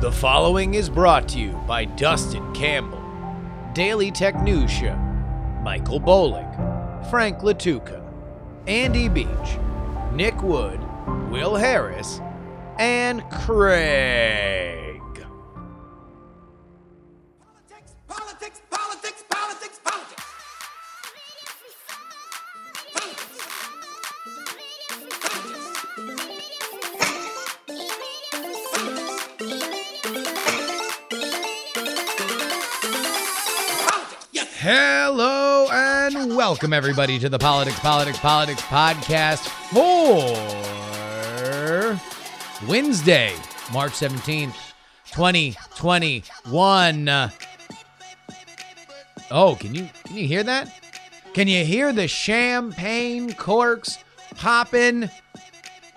The following is brought to you by Dustin Campbell, Daily Tech News Show, Michael Bolick, Frank Latuca, Andy Beach, Nick Wood, Will Harris, and Craig. Welcome everybody to the Politics, Politics, Politics podcast for Wednesday, March 17th, 2021. Oh, can you can you hear that? Can you hear the champagne corks popping?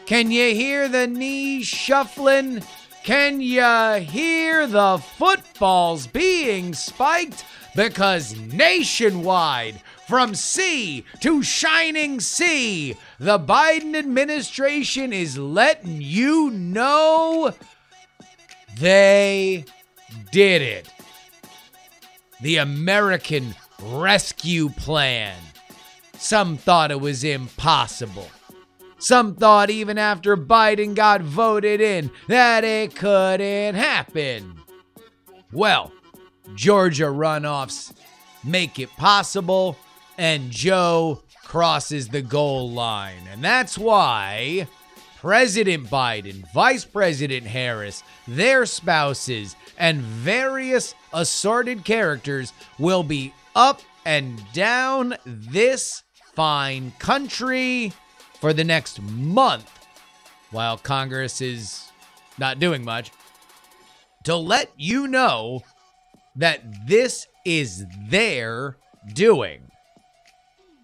Can you hear the knees shuffling? Can you hear the footballs being spiked? Because nationwide, from sea to shining sea, the Biden administration is letting you know they did it. The American Rescue Plan. Some thought it was impossible. Some thought even after Biden got voted in that it couldn't happen. Well, Georgia runoffs make it possible, and Joe crosses the goal line. And that's why President Biden, Vice President Harris, their spouses, and various assorted characters will be up and down this fine country for the next month while Congress is not doing much to let you know that this is their doing.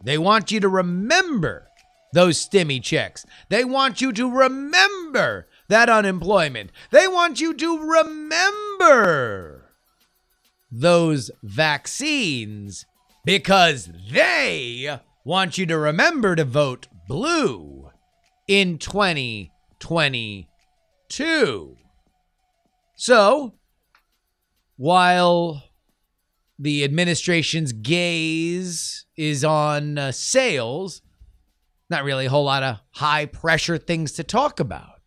They want you to remember those stimmy checks. They want you to remember that unemployment. They want you to remember those vaccines because they want you to remember to vote blue in 2022. So, while the administration's gaze is on uh, sales, not really a whole lot of high pressure things to talk about.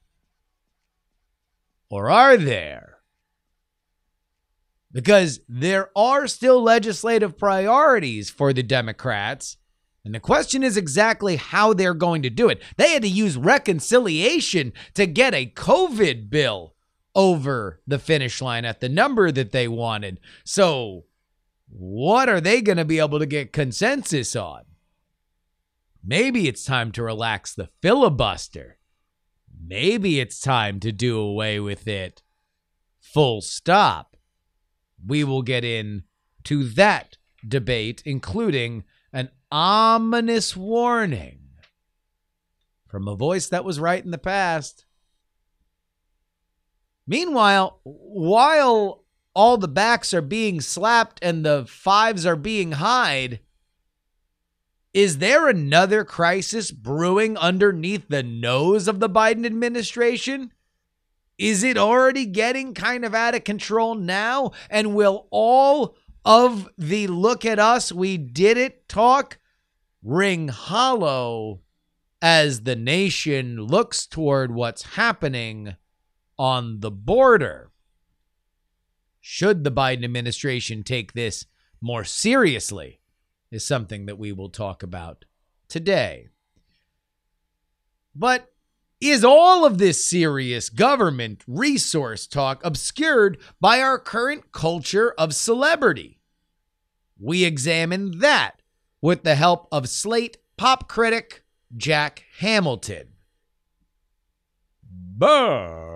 Or are there? Because there are still legislative priorities for the Democrats. And the question is exactly how they're going to do it. They had to use reconciliation to get a COVID bill over the finish line at the number that they wanted. So, what are they going to be able to get consensus on? Maybe it's time to relax the filibuster. Maybe it's time to do away with it. Full stop. We will get in to that debate, including an ominous warning from a voice that was right in the past. Meanwhile, while all the backs are being slapped and the fives are being hide, is there another crisis brewing underneath the nose of the Biden administration? Is it already getting kind of out of control now? And will all of the look at us, we did it talk ring hollow as the nation looks toward what's happening on the border? Should the Biden administration take this more seriously? Is something that we will talk about today. But is all of this serious government resource talk obscured by our current culture of celebrity? We examine that with the help of Slate pop critic Jack Hamilton. But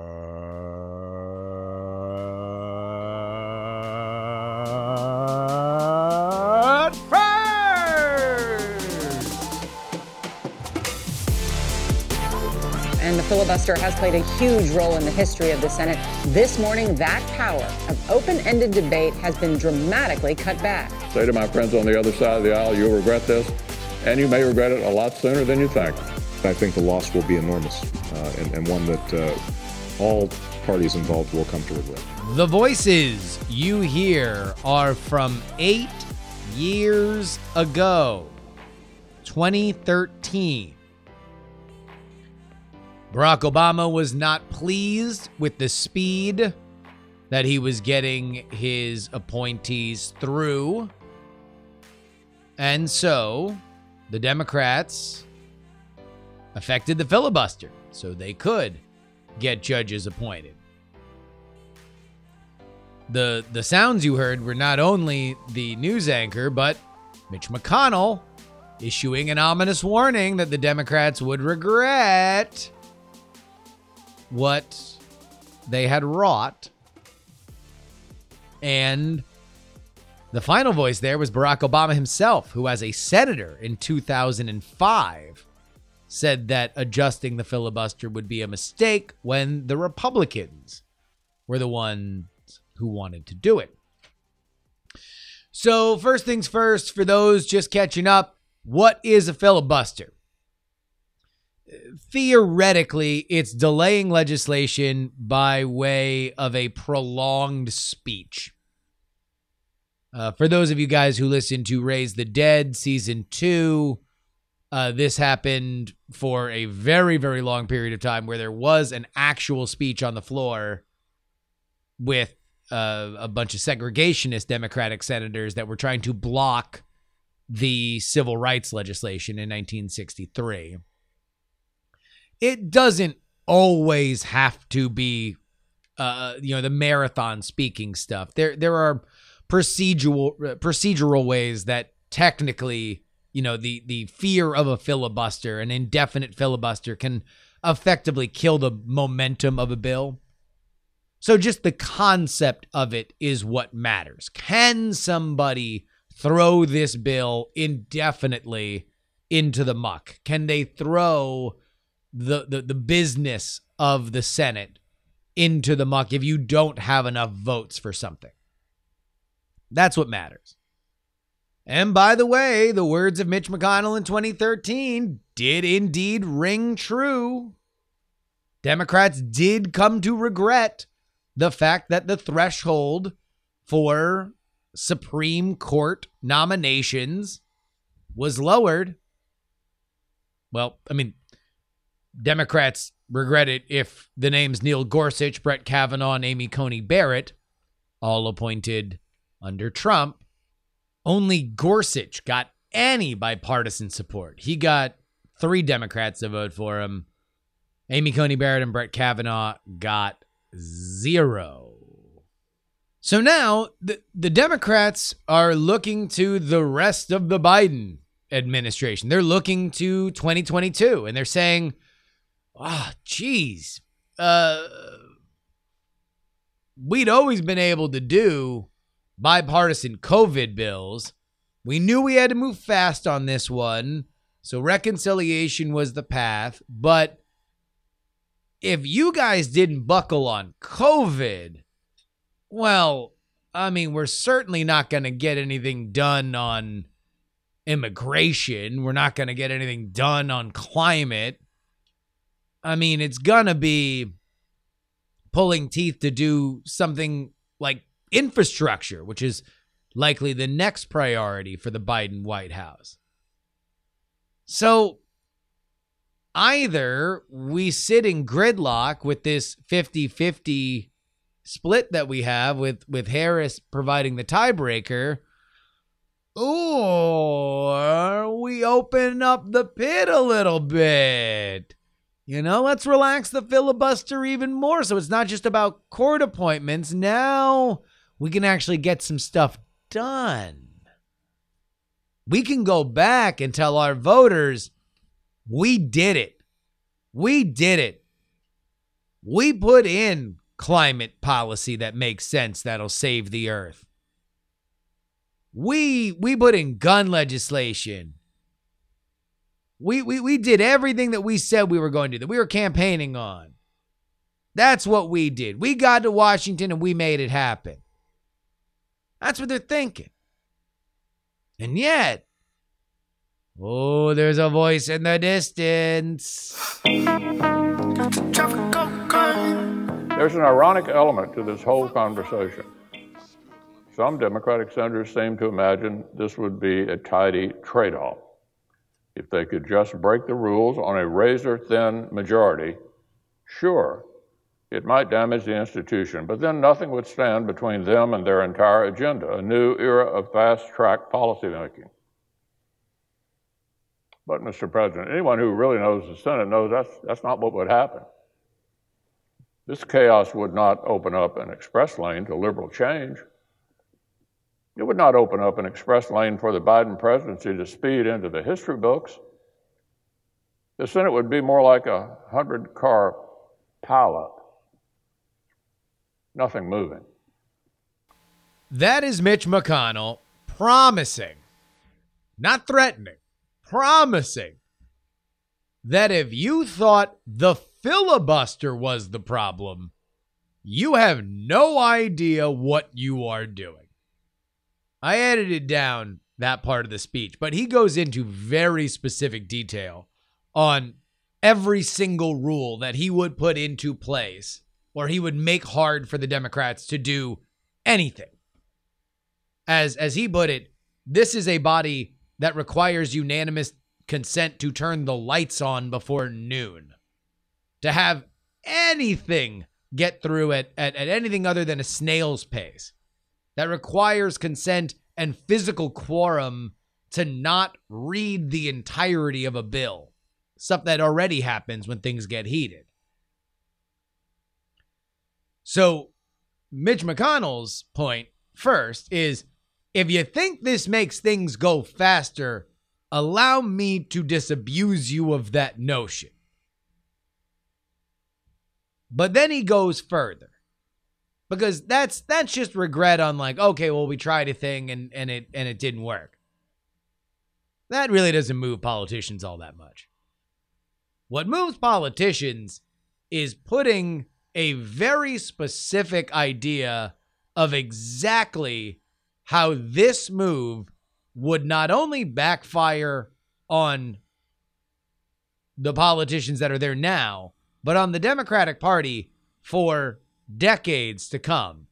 filibuster has played a huge role in the history of the Senate. This morning, that power of open ended debate has been dramatically cut back. Say to my friends on the other side of the aisle, you'll regret this, and you may regret it a lot sooner than you think. I think the loss will be enormous uh, and, and one that uh, all parties involved will come to regret. The voices you hear are from eight years ago, 2013. Barack Obama was not pleased with the speed that he was getting his appointees through. And so the Democrats affected the filibuster so they could get judges appointed. The the sounds you heard were not only the news anchor but Mitch McConnell issuing an ominous warning that the Democrats would regret what they had wrought. And the final voice there was Barack Obama himself, who, as a senator in 2005, said that adjusting the filibuster would be a mistake when the Republicans were the ones who wanted to do it. So, first things first, for those just catching up, what is a filibuster? Theoretically, it's delaying legislation by way of a prolonged speech. Uh, for those of you guys who listen to Raise the Dead season two, uh, this happened for a very, very long period of time where there was an actual speech on the floor with uh, a bunch of segregationist Democratic senators that were trying to block the civil rights legislation in 1963. It doesn't always have to be, uh, you know, the marathon speaking stuff. There, there are procedural procedural ways that technically you know the the fear of a filibuster an indefinite filibuster can effectively kill the momentum of a bill. So just the concept of it is what matters. Can somebody throw this bill indefinitely into the muck? Can they throw the the, the business of the senate into the muck if you don't have enough votes for something that's what matters. And by the way, the words of Mitch McConnell in 2013 did indeed ring true. Democrats did come to regret the fact that the threshold for Supreme Court nominations was lowered. Well, I mean, Democrats regret it if the names Neil Gorsuch, Brett Kavanaugh, and Amy Coney Barrett, all appointed under Trump, only Gorsuch got any bipartisan support. He got three Democrats to vote for him. Amy Coney Barrett and Brett Kavanaugh got zero. So now the, the Democrats are looking to the rest of the Biden administration. They're looking to 2022 and they're saying, oh, geez, uh, we'd always been able to do bipartisan COVID bills. We knew we had to move fast on this one. So reconciliation was the path. But if you guys didn't buckle on COVID, well, I mean, we're certainly not going to get anything done on immigration. We're not going to get anything done on climate. I mean, it's to be pulling teeth to do something like infrastructure, which is likely the next priority for the Biden White House. So either we sit in gridlock with this 50 50 split that we have with, with Harris providing the tiebreaker, or we open up the pit a little bit. You know, let's relax the filibuster even more. So it's not just about court appointments. Now we can actually get some stuff done. We can go back and tell our voters, we did it. We did it. We put in climate policy that makes sense that'll save the earth. We we put in gun legislation. We we we did everything that we said we were going to do, that we were campaigning on. That's what we did. We got to Washington and we made it happen. That's what they're thinking. And yet, oh, there's a voice in the distance. Traffic go gun. There's an ironic element to this whole conversation. Some Democratic senators seem to imagine this would be a tidy trade off. If they could just break the rules on a razor thin majority, sure, it might damage the institution, but then nothing would stand between them and their entire agenda, a new era of fast track policymaking. But, Mr. President, anyone who really knows the Senate knows that's, that's not what would happen. This chaos would not open up an express lane to liberal change. It would not open up an express lane for the Biden presidency to speed into the history books. The Senate would be more like a hundred car pileup. Nothing moving. That is Mitch McConnell promising, not threatening, promising that if you thought the filibuster was the problem, you have no idea what you are doing. I edited down that part of the speech, but he goes into very specific detail on every single rule that he would put into place or he would make hard for the Democrats to do anything. As as he put it, this is a body that requires unanimous consent to turn the lights on before noon to have anything get through at, at, at anything other than a snail's pace that requires consent and physical quorum to not read the entirety of a bill, stuff that already happens when things get heated. So, Mitch McConnell's point first is if you think this makes things go faster, allow me to disabuse you of that notion. But then he goes further. Because that's that's just regret on like, okay, well, we tried a thing and, and it and it didn't work. That really doesn't move politicians all that much. What moves politicians is putting a very specific idea of exactly how this move would not only backfire on the politicians that are there now, but on the Democratic Party for decades to come.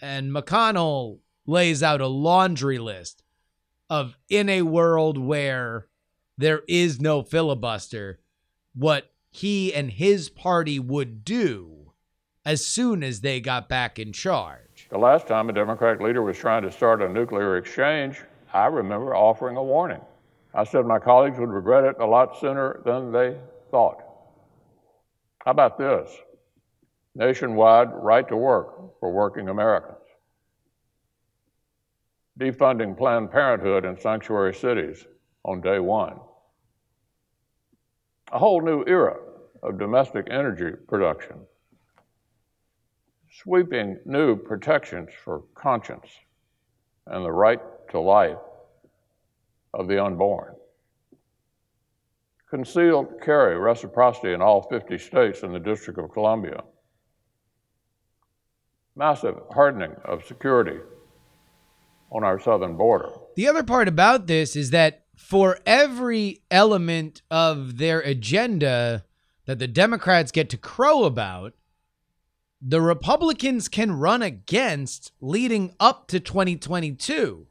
And McConnell lays out a laundry list of in a world where there is no filibuster, what he and his party would do as soon as they got back in charge. The last time a Democratic leader was trying to start a nuclear exchange, I remember offering a warning. I said my colleagues would regret it a lot sooner than they thought. How about this? Nationwide right to work for working Americans. Defunding Planned Parenthood in sanctuary cities on day one. A whole new era of domestic energy production. Sweeping new protections for conscience and the right to life of the unborn concealed carry reciprocity in all 50 states and the District of Columbia, massive hardening of security on our southern border. The other part about this is that for every element of their agenda that the Democrats get to crow about, the Republicans can run against leading up to 2022.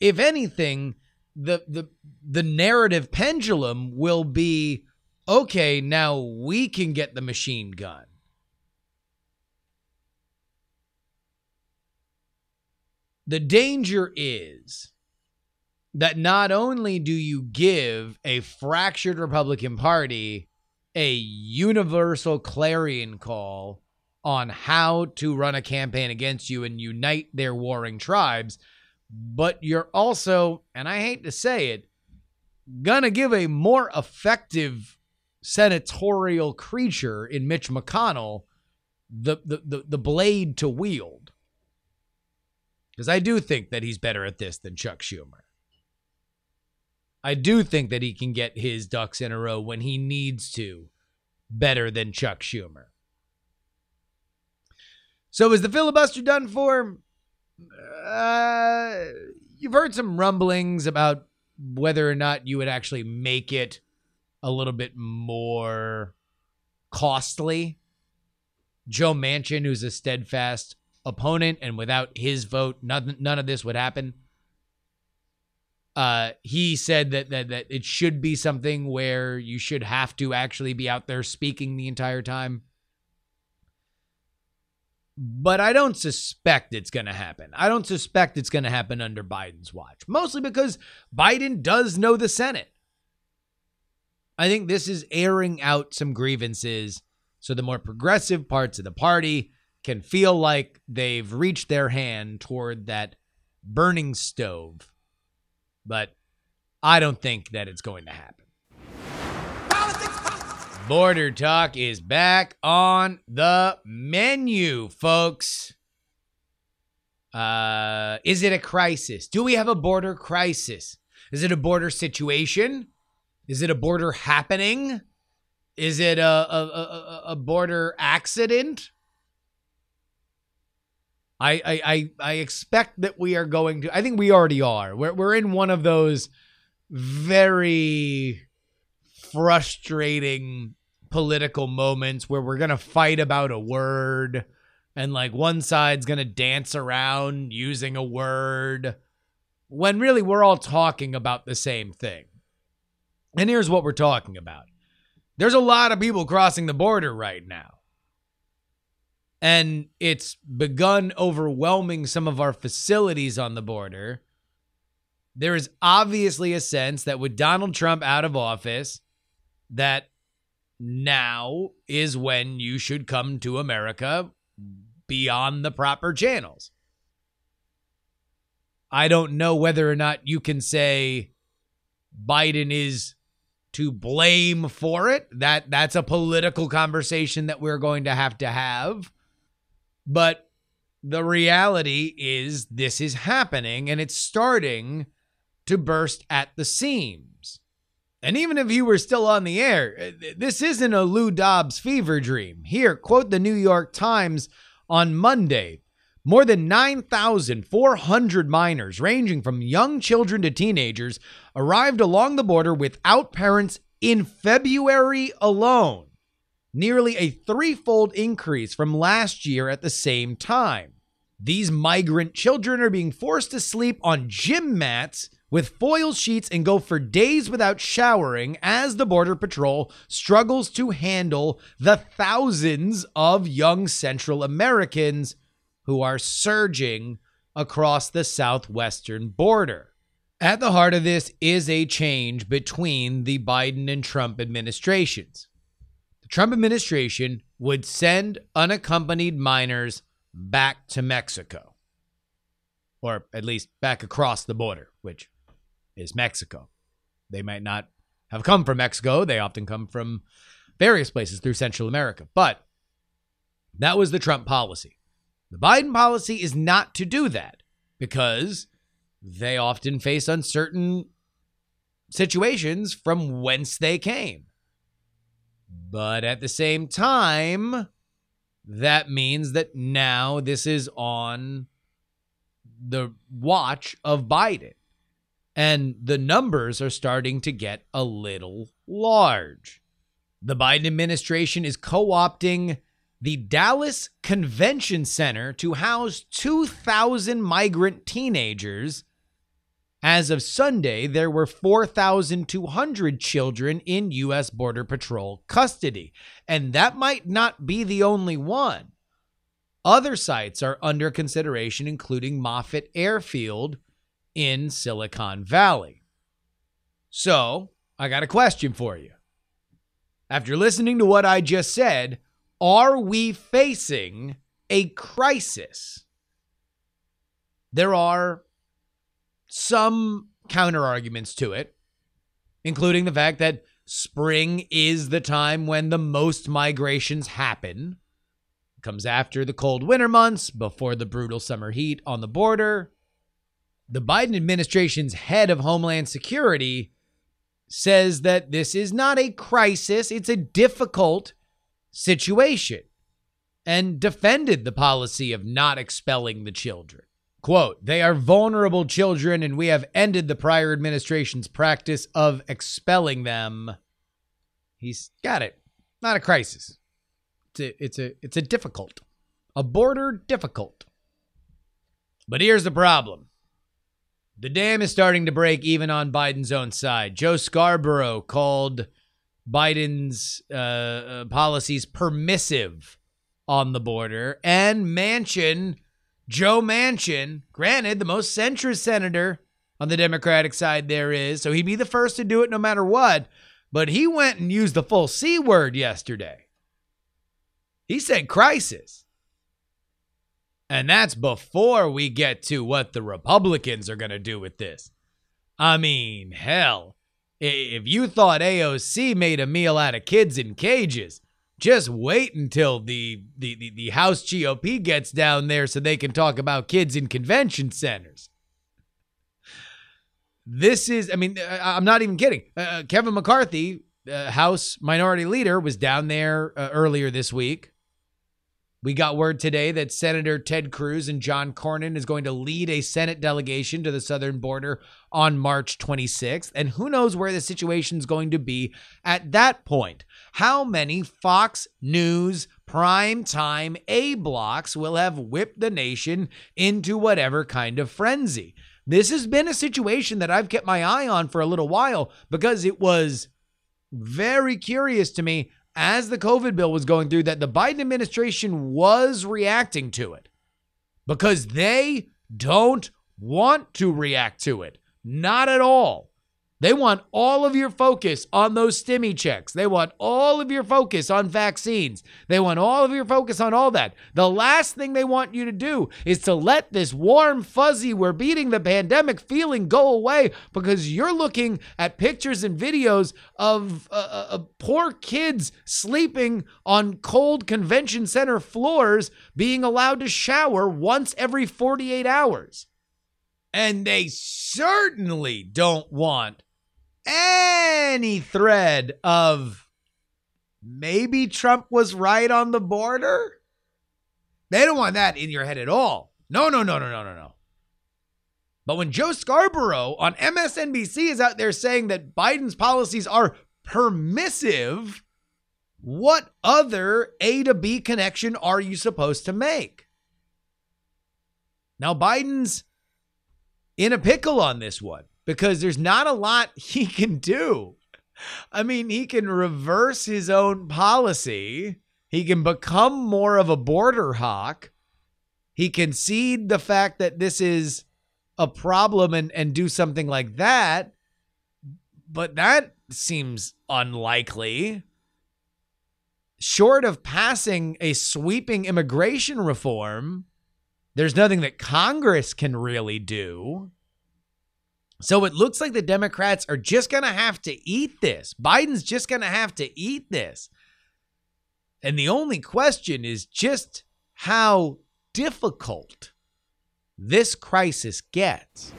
If anything, the the the narrative pendulum will be okay, now we can get the machine gun. The danger is that not only do you give a fractured Republican Party a universal clarion call on how to run a campaign against you and unite their warring tribes, but you're also, and I hate to say it, gonna give a more effective senatorial creature in Mitch McConnell the the the, the blade to wield. Because I do think that he's better at this than Chuck Schumer. I do think that he can get his ducks in a row when he needs to better than Chuck Schumer. So is the filibuster done for? Uh, you've heard some rumblings about whether or not you would actually make it a little bit more costly Joe Manchin, who's a steadfast opponent, and without his vote, none, none of this would happen. Uh, he said that, that that it should be something where you should have to actually be out there speaking the entire time. But I don't suspect it's going to happen. I don't suspect it's going to happen under Biden's watch, mostly because Biden does know the Senate. I think this is airing out some grievances so the more progressive parts of the party can feel like they've reached their hand toward that burning stove. But I don't think that it's going to happen. Politics, politics. Border talk is back on the menu, folks. Uh, is it a crisis? Do we have a border crisis? Is it a border situation? Is it a border happening? Is it a, a, a, a border accident? I, I I I expect that we are going to. I think we already are. We're we're in one of those very frustrating political moments where we're gonna fight about a word, and like one side's gonna dance around using a word, when really we're all talking about the same thing. And here's what we're talking about. There's a lot of people crossing the border right now and it's begun overwhelming some of our facilities on the border. There is obviously a sense that with Donald Trump out of office, that now is when you should come to America beyond the proper channels. I don't know whether or not you can say Biden is to blame for it. That that's a political conversation that we're going to have to have. But the reality is this is happening and it's starting to burst at the seams. And even if you were still on the air, uh, this isn't a Lou Dobbs fever dream. Here, quote the New York Times on Monday. More than 9,400 minors, ranging from young children to teenagers, arrived along the border without parents in February alone nearly a threefold increase from last year at the same time. These migrant children are being forced to sleep on gym mats with foil sheets and go for days without showering as the Border Patrol struggles to handle the thousands of young Central Americans who are surging across the southwestern border. At the heart of this is a change between the Biden and Trump administrations. Trump administration would send unaccompanied minors back to Mexico, or at least back across the border, which is Mexico. They might not have come from Mexico, they often come from various places through Central America. But that was the Trump policy. The Biden policy is not to do that because they often face uncertain situations from whence they came. But at the same time, that means that now this is on the watch of Biden. And the numbers are starting to get a little large. The Biden administration is co opting the Dallas Convention Center to house 2,000 migrant teenagers as of Sunday, there were 4,200 children in U.S. Border Patrol custody, and that might not be the only one. Other sites are under consideration, including Moffett Airfield in Silicon Valley. So, I got a question for you. After listening to what I just said, are we facing a crisis? There are some counter arguments to it, including the fact that spring is the time when the most migrations happen. It comes after the cold winter months, before the brutal summer heat on the border. The Biden administration's head of Homeland Security says that this is not a crisis, it's a difficult situation, and defended the policy of not expelling the children. Quote, they are vulnerable children, and we have ended the prior administration's practice of expelling them. He's got it. Not a crisis. It's a, it's a, it's a difficult, a border difficult. But here's the problem. The dam is starting to break even on Biden's own side. Joe Scarborough called Biden's uh, uh, policies permissive on the border, and Manchin, Joe Manchin, granted the most centrist senator on the Democratic side there is, so he'd be the first to do it no matter what. But he went and used the full C word yesterday. He said crisis. And that's before we get to what the Republicans are going to do with this. I mean, hell, if you thought AOC made a meal out of kids in cages, just wait until the, the, the, the House GOP gets down there so they can talk about kids in convention centers. This is, I mean, I'm not even kidding. Uh, Kevin McCarthy, uh, House Minority Leader, was down there uh, earlier this week we got word today that Senator Ted Cruz and John Cornyn is going to lead a Senate delegation to the southern border on March 26th. And who knows where the situation is going to be at that point. How many Fox News prime time A blocks will have whipped the nation into whatever kind of frenzy? This has been a situation that I've kept my eye on for a little while because it was very curious to me as the COVID bill was going through that the Biden administration was reacting to it because they don't want to react to it. Not at all. They want all of your focus on those stimmy checks. They want all of your focus on vaccines. They want all of your focus on all that. The last thing they want you to do is to let this warm, fuzzy, we're beating the pandemic feeling go away because you're looking at pictures and videos of uh, uh, poor kids sleeping on cold convention center floors being allowed to shower once every 48 hours. And they certainly don't want any thread of maybe Trump was right on the border. They don't want that in your head at all. No, no, no, no, no, no, no. But when Joe Scarborough on MSNBC is out there saying that Biden's policies are permissive, what other A to B connection are you supposed to make? Now, Biden's in a pickle on this one because there's not a lot he can do. I mean, he can reverse his own policy. He can become more of a border hawk. He can cede the fact that this is a problem and, and do something like that. But that seems unlikely. Short of passing a sweeping immigration reform, there's nothing that Congress can really do. So it looks like the Democrats are just going to have to eat this. Biden's just going to have to eat this. And the only question is just how difficult this crisis gets.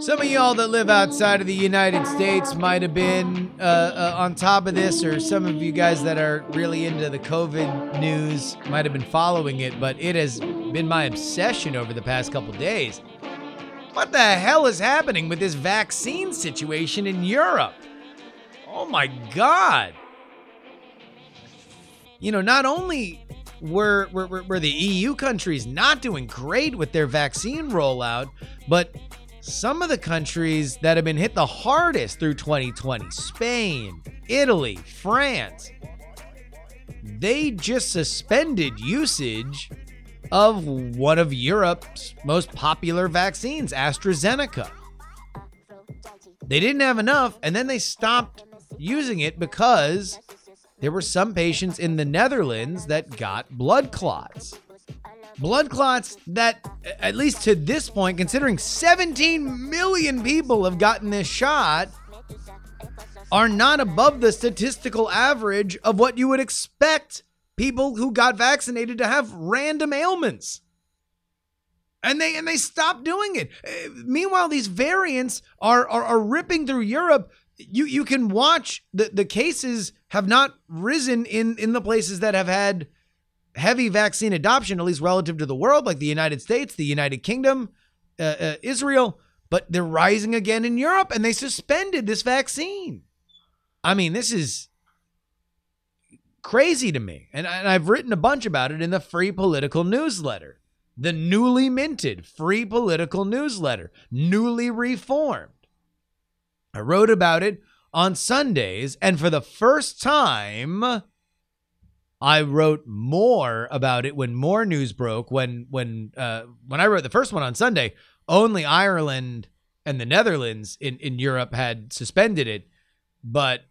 Some of y'all that live outside of the United States might have been uh, uh, on top of this, or some of you guys that are really into the COVID news might have been following it, but it has been my obsession over the past couple days. What the hell is happening with this vaccine situation in Europe? Oh my God. You know, not only were, were, were the EU countries not doing great with their vaccine rollout, but some of the countries that have been hit the hardest through 2020 Spain, Italy, France they just suspended usage of one of Europe's most popular vaccines, AstraZeneca. They didn't have enough, and then they stopped using it because there were some patients in the Netherlands that got blood clots blood clots that, at least to this point, considering 17 million people have gotten this shot, are not above the statistical average of what you would expect people who got vaccinated to have random ailments. And they and they stopped doing it. Uh, meanwhile, these variants are, are are ripping through Europe. You you can watch the, the cases have not risen in in the places that have had heavy vaccine adoption, at least relative to the world, like the United States, the United Kingdom, uh, uh, Israel, but they're rising again in Europe and they suspended this vaccine. I mean, this is crazy to me. And, and I've written a bunch about it in the Free Political newsletter, the newly minted Free Political newsletter, newly reformed. I wrote about it on Sundays, and for the first time, I wrote more about it when more news broke. When when uh, when I wrote the first one on Sunday, only Ireland and the Netherlands in, in Europe had suspended it, but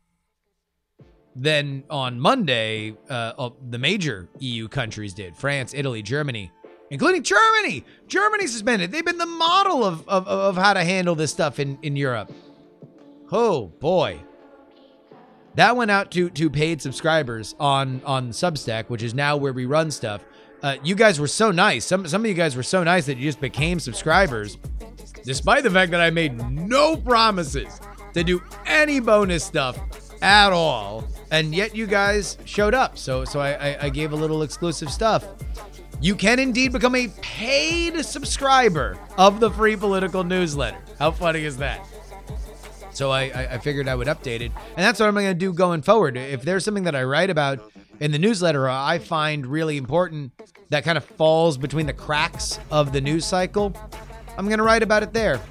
then on Monday, uh, the major EU countries did France, Italy, Germany, including Germany. Germany suspended. They've been the model of, of, of how to handle this stuff in, in Europe. Oh boy. That went out to to paid subscribers on on Substack, which is now where we run stuff. Uh, you guys were so nice. Some some of you guys were so nice that you just became subscribers, despite the fact that I made no promises to do any bonus stuff at all, and yet you guys showed up. So so I, I, I gave a little exclusive stuff. You can indeed become a paid subscriber of the free political newsletter. How funny is that? So I, I figured I would update it. And that's what I'm going to do going forward. If there's something that I write about in the newsletter I find really important that kind of falls between the cracks of the news cycle, I'm going to write about it there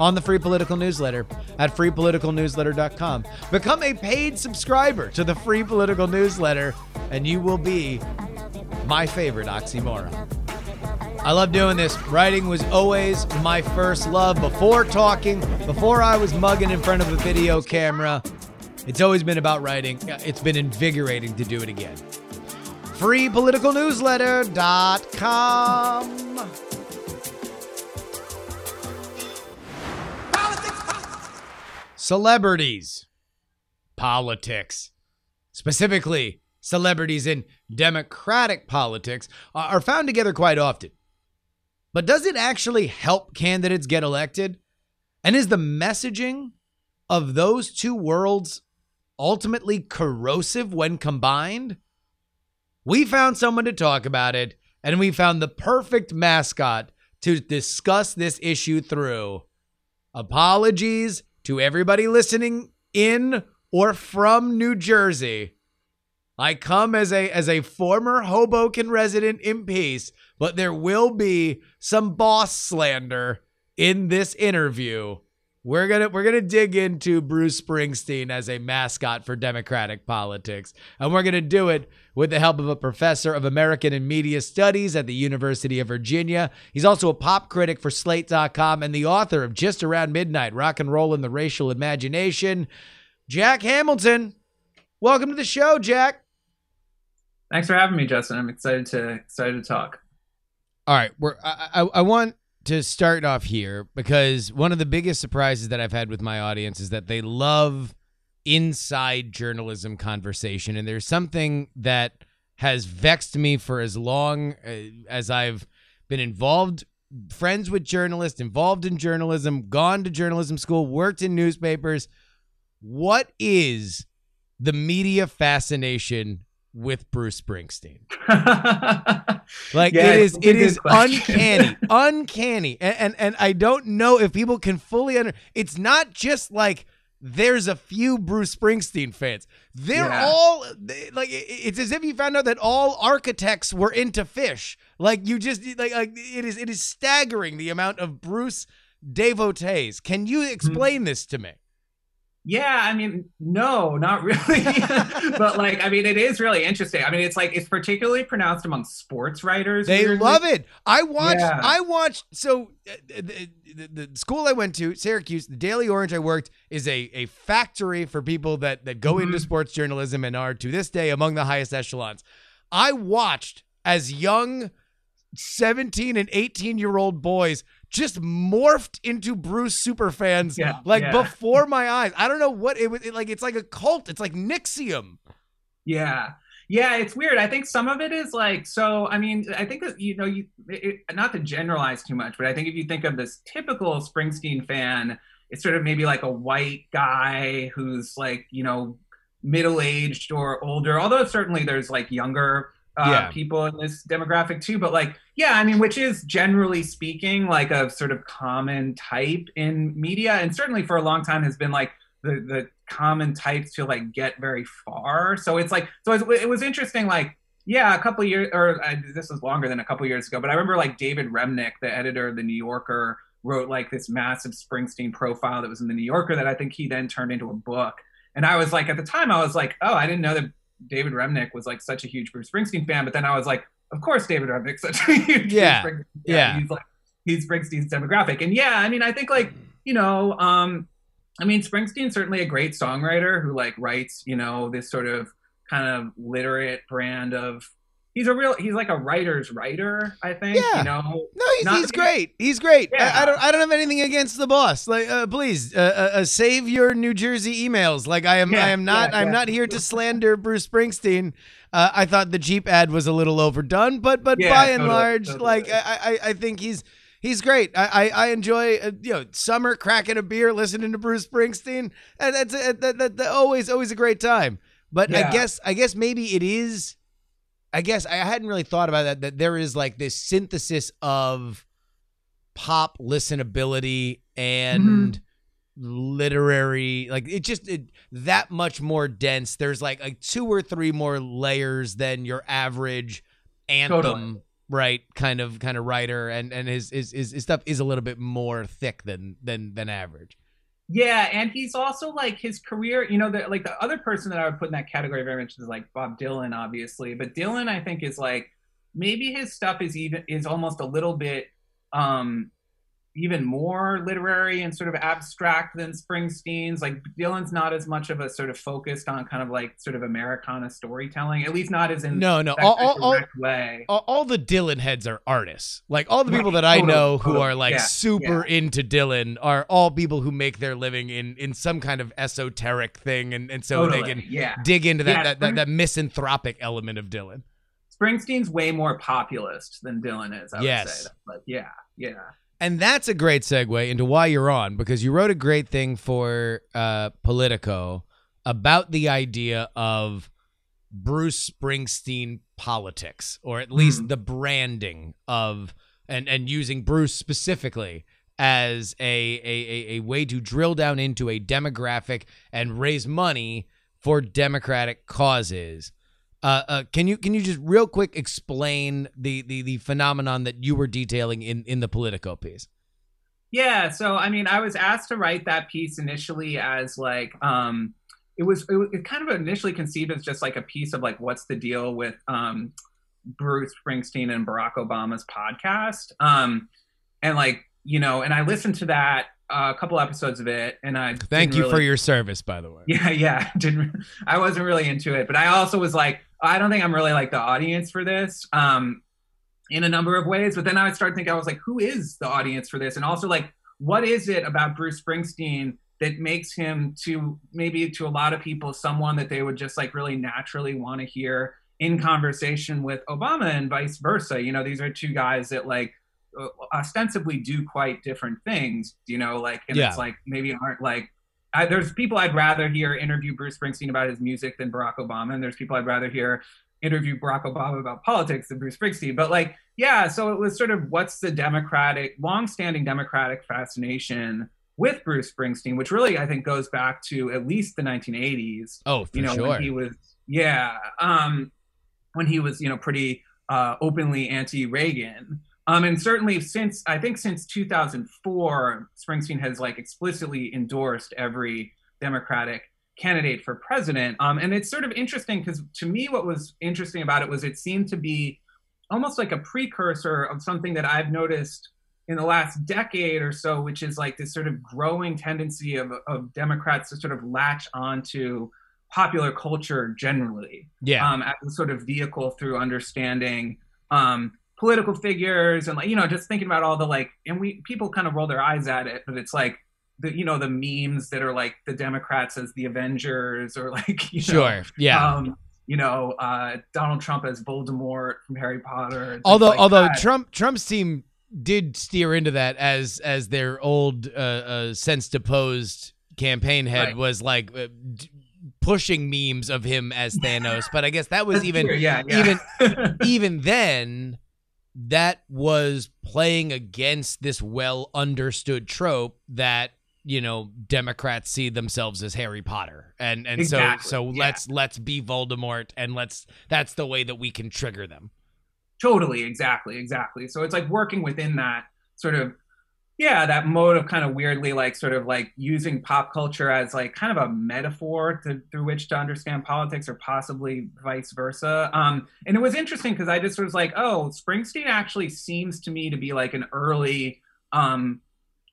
on the Free Political Newsletter at freepoliticalnewsletter.com. Become a paid subscriber to the Free Political Newsletter, and you will be my favorite oxymoron. I love doing this. Writing was always my first love. Before talking, before I was mugging in front of a video camera, it's always been about writing. It's been invigorating to do it again. FreePoliticalNewsletter.com. Celebrities, politics, specifically celebrities in democratic politics, are found together quite often. But does it actually help candidates get elected? And is the messaging of those two worlds ultimately corrosive when combined? We found someone to talk about it, and we found the perfect mascot to discuss this issue through. Apologies to everybody listening in or from New Jersey. I come as a as a former Hoboken resident in peace, but there will be some boss slander in this interview. We're gonna we're gonna dig into Bruce Springsteen as a mascot for Democratic politics, and we're gonna do it with the help of a professor of American and Media Studies at the University of Virginia. He's also a pop critic for Slate.com and the author of Just Around Midnight: Rock and Roll in the Racial Imagination. Jack Hamilton, welcome to the show, Jack. Thanks for having me, Justin. I'm excited to excited to talk. All right, we're I, I, I want to start off here because one of the biggest surprises that I've had with my audience is that they love inside journalism conversation, and there's something that has vexed me for as long uh, as I've been involved, friends with journalists, involved in journalism, gone to journalism school, worked in newspapers. What is the media fascination with Bruce Springsteen? Like Yeah, it is, it is question. uncanny, uncanny, and, and and I don't know if people can fully under. It's not just like there's a few Bruce Springsteen fans. They're Yeah. all they, like it's as if you found out that all architects were into fish. Like you just like, like it is it is staggering the amount of Bruce devotees. Can you Hmm. explain this to me? Yeah, I mean, no, not really. but like, I mean, it is really interesting. I mean, it's like it's particularly pronounced among sports writers. They weirdly. love it. I watched. Yeah. I watched. So uh, the, the, the school I went to, Syracuse, the Daily Orange I worked is a a factory for people that that go into Mhm. sports journalism and are to this day among the highest echelons. I watched as young 17 and 18 year old boys just morphed into Bruce super fans Yeah, like yeah. before my eyes. I don't know what it was it, like it's like a cult. It's like NXIVM. Yeah. Yeah, it's weird. I think some of it is like so. I mean, I think that you know, you it, not to generalize too much, but I think if you think of this typical Springsteen fan, it's sort of maybe like a white guy who's like you know middle aged or older. Although certainly there's like younger uh, Yeah. people in this demographic too. But like, yeah, I mean, which is generally speaking like a sort of common type in media, and certainly for a long time has been like the the common types to like get very far. So it's like so it, it was interesting. Like yeah, a couple years or uh, this was longer than a couple years ago, but I remember like David Remnick, the editor of the New Yorker, wrote like this massive Springsteen profile that was in the New Yorker that I think he then turned into a book. And I was like, at the time, I was like, oh, I didn't know that David Remnick was like such a huge Bruce Springsteen fan. But then I was like, of course, David Remnick's such a huge Yeah. Bruce Springsteen fan. Yeah. He's like he's Springsteen's demographic. And yeah, I mean, I think like you know, um, I mean, Springsteen's certainly a great songwriter who like writes, you know, this sort of kind of literate brand of. He's a real. He's like a writer's writer. I think. Yeah. You know. No, he's, Not he's great. He's great. I, Yeah. I don't. I don't have anything against the boss. Like, uh, please, uh, uh, uh, save your New Jersey emails. Like, I am. Yeah, I am not. yeah, I'm yeah. not here to slander Bruce Springsteen. Uh, I thought the Jeep ad was a little overdone, but but Yeah, by and totally, large, totally. like I, I I think he's he's great. I I, I enjoy uh, you know summer cracking a beer, listening to Bruce Springsteen. And that's uh, that, that, that always always a great time. But I guess I guess maybe it is. I guess I hadn't really thought about that. That there is like this synthesis of pop listenability and mm-hmm. literary, like it just it, that much more dense. There's like like two or three more layers than your average anthem, Totally. right? Kind of kind of writer, and and his, his his his stuff is a little bit more thick than than than average. Yeah, and he's also like his career. You know, the, like the other person that I would put in that category very much is like Bob Dylan, obviously. But Dylan, I think, is like maybe his stuff is even is almost a little bit um even more literary and sort of abstract than Springsteen's. Like Dylan's not as much of a sort of focused on kind of like sort of Americana storytelling, at least not as in No, no, all, all, all, way. all, all the Dylan heads are artists. Like all the people that I know who are like Yeah, super into Dylan are all people who make their living in in some kind of esoteric thing, and and so Totally, they can yeah. dig into that Yeah, that, that that misanthropic element of Dylan. Springsteen's way more populist than Dylan is. I Yes. would say. But yeah, yeah. And that's a great segue into why you're on because you wrote a great thing for uh, Politico about the idea of Bruce Springsteen politics, or at least Mhm. the branding of and and using Bruce specifically as a, a a a way to drill down into a demographic and raise money for democratic causes. Uh, uh, can you can you just real quick explain the, the the phenomenon that you were detailing in in the Politico piece? Yeah, so I mean, I was asked to write that piece initially as like um it was it, was- kind of initially conceived as just like a piece of like what's the deal with um Bruce Springsteen and Barack Obama's podcast. Um and like, you know, and I listened to that a couple episodes of it and I Thank you for your service, by the way. yeah, yeah. Didn't I wasn't really into it, but I also was like, I don't think I'm really like the audience for this. Um, in a number of ways. But then I would start thinking, I was like, who is the audience for this? And also like, what is it about Bruce Springsteen that makes him to maybe to a lot of people someone that they would just like really naturally want to hear in conversation with Obama and vice versa. You know, these are two guys that like ostensibly do quite different things. You know, like and Yeah. it's like maybe aren't like I, there's people I'd rather hear interview Bruce Springsteen about his music than Barack Obama, and there's people I'd rather hear interview Barack Obama about politics than Bruce Springsteen. But like, yeah, so it was sort of what's the democratic, long-standing democratic fascination with Bruce Springsteen, which really I think goes back to at least the 1980s Oh, for you know sure. when he was yeah um when he was you know pretty uh openly anti-reagan um and certainly since i think since 2004 springsteen has like explicitly endorsed every democratic candidate for president um and it's sort of interesting because to me what was interesting about it was it seemed to be almost like a precursor of something that i've noticed in the last decade or so, which is like this sort of growing tendency of, of Democrats to sort of latch onto popular culture generally yeah. um, as a sort of vehicle through understanding um, political figures and like you know just thinking about all the like and we people kind of roll their eyes at it, but it's like the you know the memes that are like the Democrats as the Avengers or like you know, sure. Yeah. um, you know uh, Donald Trump as Voldemort from Harry Potter. although like although that. Trump Trump's team did steer into that as as their old uh, uh since deposed campaign head Right. was like uh, d- pushing memes of him as Thanos, but I guess that was even yeah, yeah. even even then that was playing against this well understood trope that you know Democrats see themselves as Harry Potter, and and Exactly, so so yeah. let's let's be Voldemort, and let's that's the way that we can trigger them. Totally, exactly, exactly. So it's like working within that sort of yeah, that mode of kind of weirdly like sort of like using pop culture as like kind of a metaphor to, through which to understand politics or possibly vice versa. Um, and it was interesting because I just was like, oh, Springsteen actually seems to me to be like an early um,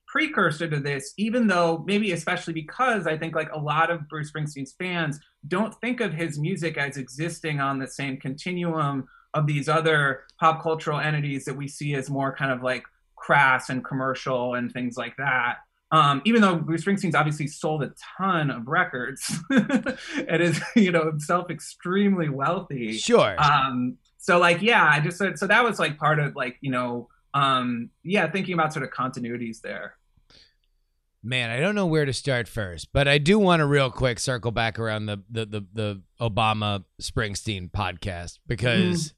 precursor to this, even though maybe especially because I think like a lot of Bruce Springsteen's fans don't think of his music as existing on the same continuum of these other pop cultural entities that we see as more kind of like crass and commercial and things like that. Um, even though Bruce Springsteen's obviously sold a ton of records and is, you know, himself extremely wealthy. Sure. Um, so like, yeah, I just said so that was like part of like, you know, um, yeah, thinking about sort of continuities there. Man, I don't know where to start first, but I do want to real quick circle back around the the the, the Obama Springsteen podcast because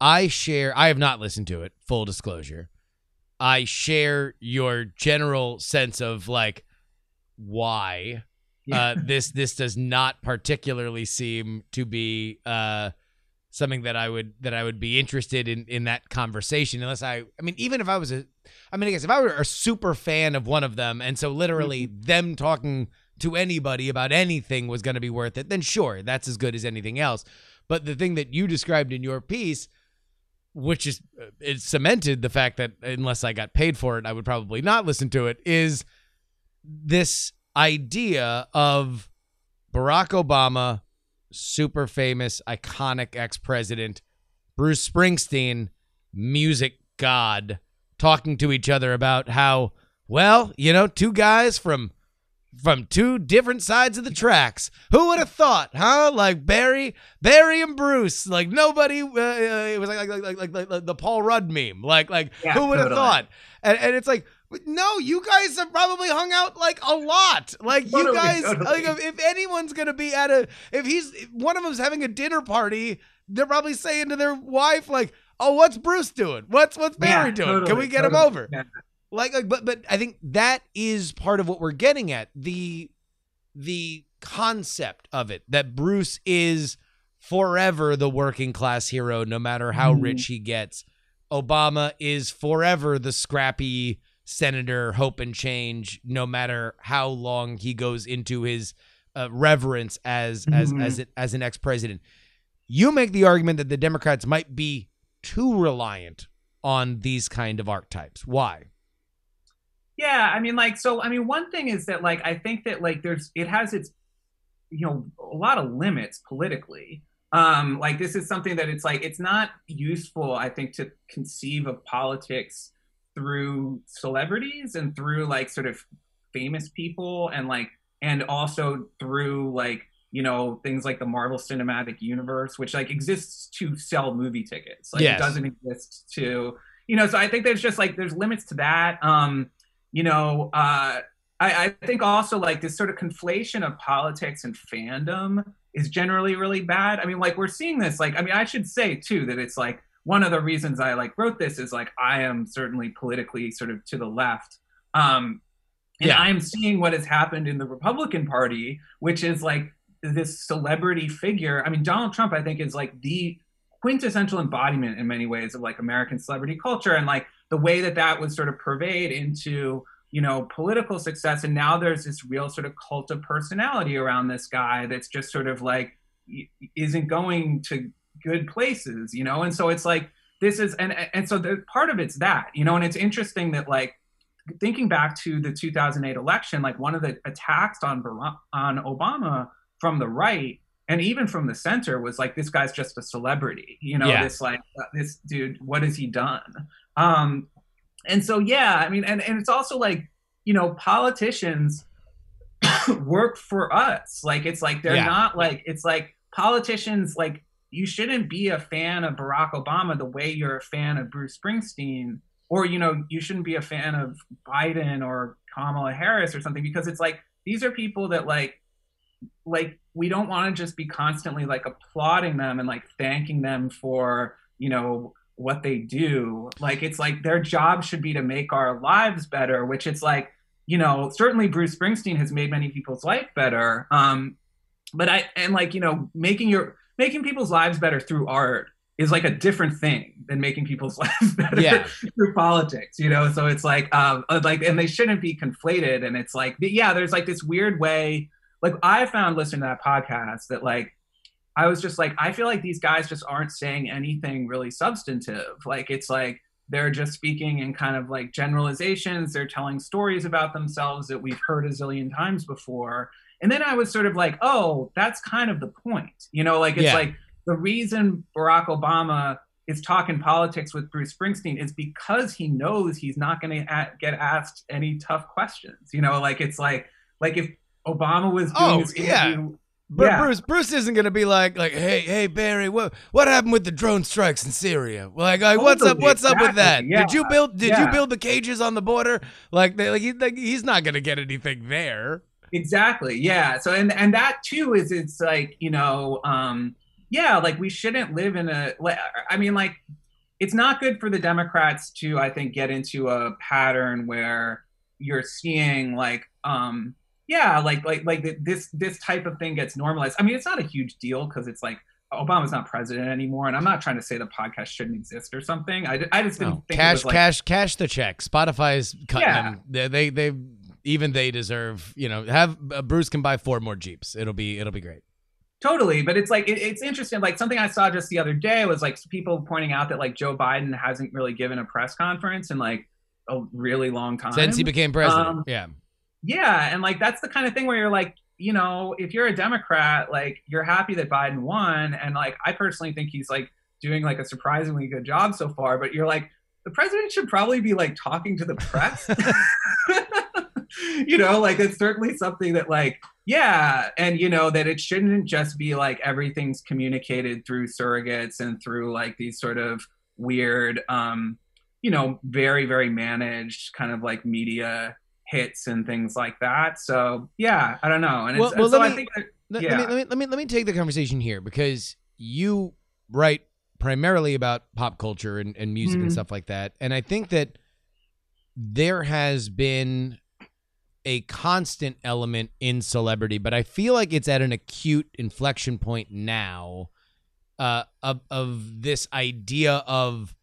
I share. I have not listened to it. Full disclosure, I share your general sense of like why uh, this this does not particularly seem to be uh, something that I would that I would be interested in in that conversation unless I I mean even if I was a I mean I guess if I were a super fan of one of them and so literally them talking to anybody about anything was going to be worth it then sure that's as good as anything else. But the thing that you described in your piece which is it cemented the fact that unless I got paid for it I would probably not listen to it is this idea of Barack Obama, super famous, iconic ex president, Bruce Springsteen, music god, talking to each other about how, well, you know, two guys from from two different sides of the tracks. Who would have thought, huh? Like Barry, Barry and Bruce. Like nobody. Uh, uh, it was like like, like like like the Paul Rudd meme. Like like Yeah, who would have totally. thought? And and it's like. No, you guys have probably hung out like a lot. Like you Totally, guys, totally. like if, if anyone's gonna be at a, if he's if one of them's having a dinner party, they're probably saying to their wife like, "Oh, what's Bruce doing? What's what's Barry Yeah, doing? Can we get him over?" Yeah. Like like but but i think that is part of what we're getting at the the concept of it that bruce is forever the working class hero no matter how Mhm. rich he gets obama is forever the scrappy senator hope and change no matter how long he goes into his uh, reverence as as Mhm. as it, as an ex-president you make the argument that the democrats might be too reliant on these kind of archetypes why Yeah, I mean, like, so I mean, one thing is that like I think that like there's it has its you know a lot of limits politically. Um, like this is something that it's like it's not useful, I think, to conceive of politics through celebrities and through like sort of famous people and like and also through like you know things like the Marvel Cinematic Universe, which like exists to sell movie tickets. Like Yes. it doesn't exist to you know. So I think there's just like there's limits to that. Um, you know, uh, I, I think also like this sort of conflation of politics and fandom is generally really bad. I mean, like we're seeing this. Like, I mean, I should say too that it's like one of the reasons I like wrote this is like I am certainly politically sort of to the left. Um, and Yeah. I'm seeing what has happened in the Republican Party, which is like this celebrity figure. I mean, Donald Trump, I think, is like the quintessential embodiment in many ways of like American celebrity culture and like the way that that would sort of pervade into you know political success. And now there's this real sort of cult of personality around this guy that's just sort of like isn't going to good places you know? And so it's like this is and and so the part of it's that you know? And it's interesting that like thinking back to the 2008 election like one of the attacks on on Obama from the right and even from the center was like this guy's just a celebrity you know? Yeah. this like this dude what has he done um and so yeah i mean and, and it's also like you know politicians work for us like it's like they're Yeah. not like it's like politicians like you shouldn't be a fan of barack obama the way you're a fan of bruce springsteen or you know you shouldn't be a fan of biden or kamala harris or something because it's like these are people that like like we don't want to just be constantly like applauding them and like thanking them for you know what they do like it's like their job should be to make our lives better which it's like you know, certainly Bruce Springsteen has made many people's life better. Um, but I and like you know, making your making people's lives better through art is like a different thing than making people's lives better Yeah. through politics, you know. So it's like, um, uh, like, and they shouldn't be conflated. And it's like, yeah, there's like this weird way. Like I found listening to that podcast that like I was just like, I feel like these guys just aren't saying anything really substantive. Like it's like they're just speaking in kind of like generalizations. They're telling stories about themselves that we've heard a zillion times before. And then I was sort of like, oh, that's kind of the point. You know, like it's Yeah. like the reason Barack Obama is talking politics with Bruce Springsteen is because he knows he's not going to get asked any tough questions. You know, like it's like like if Obama was doing Oh, this yeah. Bru- yeah. Bruce Bruce isn't gonna be like like hey hey Barry what what happened with the drone strikes in Syria? Like, like what's up what's up with that? Exactly, did you build did you build the cages on the border? Like they, like, he, like he's not gonna get anything there. Exactly yeah so and and that too is it's like you know um yeah like we shouldn't live in a I mean like it's not good for the democrats to i think get into a pattern where you're seeing like um yeah like like like this this type of thing gets normalized i mean it's not a huge deal because it's like obama's not president anymore and i'm not trying to say the podcast shouldn't exist or something i, I just didn't No. think it cash like, cash cash the check Spotify's cutting Yeah. them they, they they even they deserve you know have uh, Bruce can buy four more Jeeps it'll be it'll be great Totally, but it's like it, it's interesting. Like something I saw just the other day was like people pointing out that like Joe Biden hasn't really given a press conference in like a really long time. since he became president Um, yeah yeah, and like that's the kind of thing where you're like, you know, if you're a Democrat, like you're happy that Biden won, and like I personally think he's like doing like a surprisingly good job so far. But you're like, the president should probably be like talking to the press. you know, like it's certainly something that like yeah, and you know that it shouldn't just be like everything's communicated through surrogates and through like these sort of weird um you know, very very managed kind of like media hits and things like that. So, yeah, I don't know. And Well- it's, well, so let I me- think that Let, Yeah. let, me, let me let me let me take the conversation here because you write primarily about pop culture and, and music and Mhm. stuff like that, and I think that there has been a constant element in celebrity, but I feel like it's at an acute inflection point now uh, of of this idea of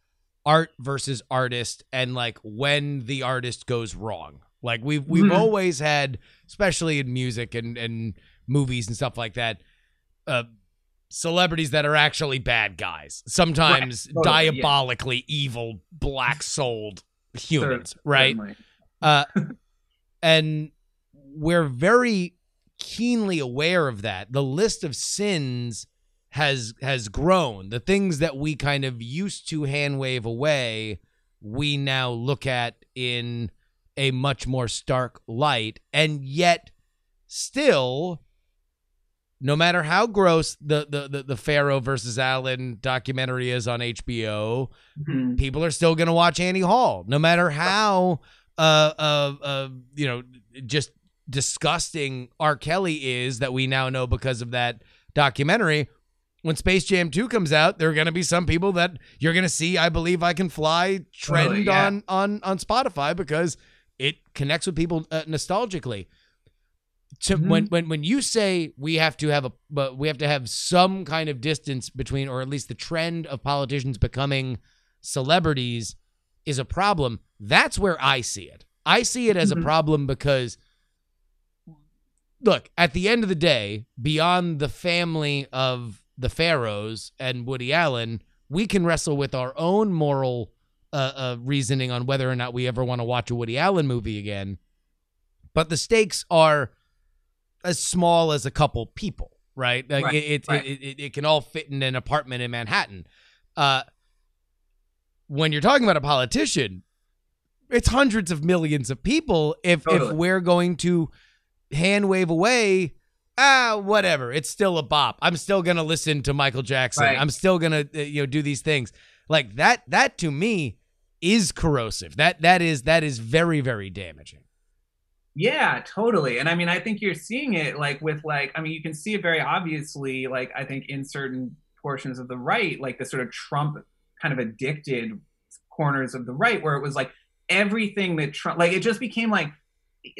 art versus artist and like when the artist goes wrong. Like we've we've Mhm. always had, especially in music and and movies and stuff like that, uh, celebrities that are actually bad guys. Sometimes Right, totally, yeah. diabolically evil, black souled humans, right? Uh, and we're very keenly aware of that. The list of sins has has grown. The things that we kind of used to hand wave away, we now look at in a much more stark light, and yet still. No matter how gross the, the, the, the Farrow versus Allen documentary is on HBO, Mhm. people are still going to watch Annie Hall, no matter how uh, uh, uh, you know, just disgusting R. Kelly is that we now know because of that documentary. When Space Jam 2 comes out, there are going to be some people that you're going to see I Believe I Can Fly trend Totally, yeah. on, on, on Spotify because it connects with people uh, nostalgically. To Mhm. when, when when you say we have to have a but we have to have some kind of distance between or at least the trend of politicians becoming celebrities is a problem. That's where I see it. I see it as a Mhm. problem because look, at the end of the day, beyond the family of the Farrows and Woody Allen, we can wrestle with our own moral uh, uh, reasoning on whether or not we ever want to watch a Woody Allen movie again. But the stakes are as small as a couple people, right? Like Right, it, it, right. It, it, it can all fit in an apartment in Manhattan. Uh, when you're talking about a politician, it's hundreds of millions of people. If if we're going to hand wave away, ah, whatever, it's still a bop. I'm still gonna listen to Michael Jackson. Right. I'm still gonna uh, you know do these things like that. That to me is corrosive. That that is that is very very damaging. Yeah, totally. And I mean, I think you're seeing it like with like, I mean, you can see it very obviously, like, I think in certain portions of the right, like the sort of Trump kind of addicted corners of the right, where it was like everything that Trump, like, it just became like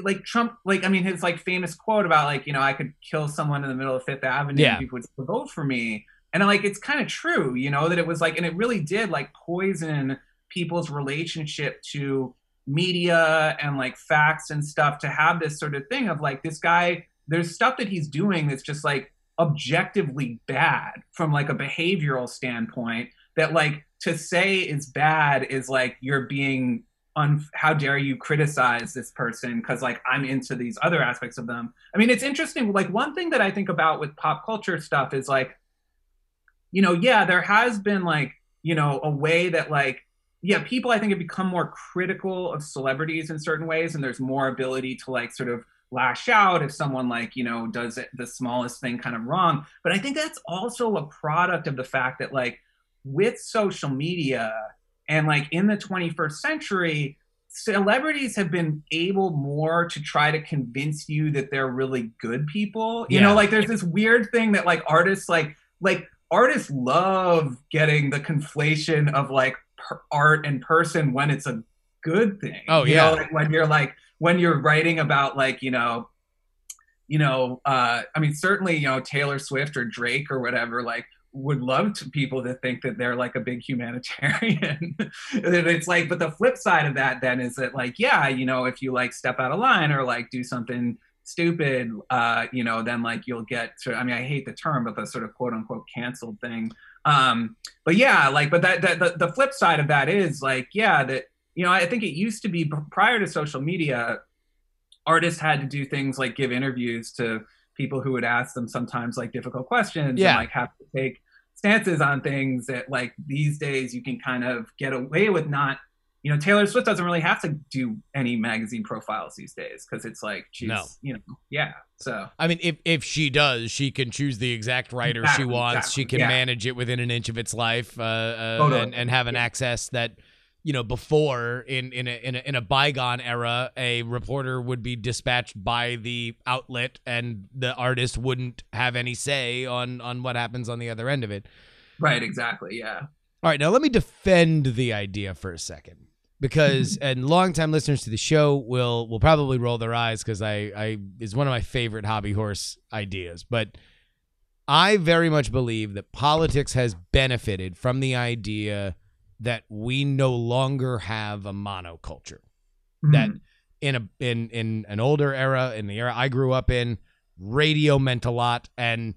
like Trump, like I mean, his like famous quote about like you know I could kill someone in the middle of Fifth Avenue Yeah. and people would still vote for me, and like it's kind of true, you know, that it was like, and it really did like poison people's relationship to media and like facts and stuff to have this sort of thing of like this guy, there's stuff that he's doing that's just like objectively bad from like a behavioral standpoint that like to say is bad is like you're being un- how dare you criticize this person because like i'm into these other aspects of them. I mean it's interesting like one thing that i think about with pop culture stuff is like you know yeah there has been like you know a way that like yeah people i think have become more critical of celebrities in certain ways and there's more ability to like sort of lash out if someone like you know does it the smallest thing kind of wrong but i think that's also a product of the fact that like with social media and like in the 21st century celebrities have been able more to try to convince you that they're really good people you Yeah. know like there's this weird thing that like artists like like artists love getting the conflation of like per- art and person when it's a good thing Oh, You yeah. know, like when you're like when you're writing about like you know you know uh i mean certainly you know taylor swift or drake or whatever like would love to people to think that they're like a big humanitarian And it's like but the flip side of that then is that like yeah you know if you like step out of line or like do something stupid uh you know then like you'll get to i mean i hate the term but the sort of quote unquote canceled thing um but yeah like but that, that the, the flip side of that is like yeah that you know i think it used to be prior to social media artists had to do things like give interviews to people who would ask them sometimes like difficult questions Yeah. and like have to take stances on things that like these days you can kind of get away with not you know taylor swift doesn't really have to do any magazine profiles these days because it's like she's No. you know yeah so I mean, if if she does, she can choose the exact writer she Exactly, wants. She can yeah. manage it within an inch of its life, uh, uh, Totally. and and have an Yeah. access that, you know, before in in a, in a in a bygone era, a reporter would be dispatched by the outlet, and the artist wouldn't have any say on on what happens on the other end of it. right exactly yeah All right, now let me defend the idea for a second. Because and longtime listeners to the show will will probably roll their eyes because I I is one of my favorite hobby horse ideas. But I very much believe that politics has benefited from the idea that we no longer have a monoculture that Mhm. in a in in an older era in the era I grew up in radio meant a lot and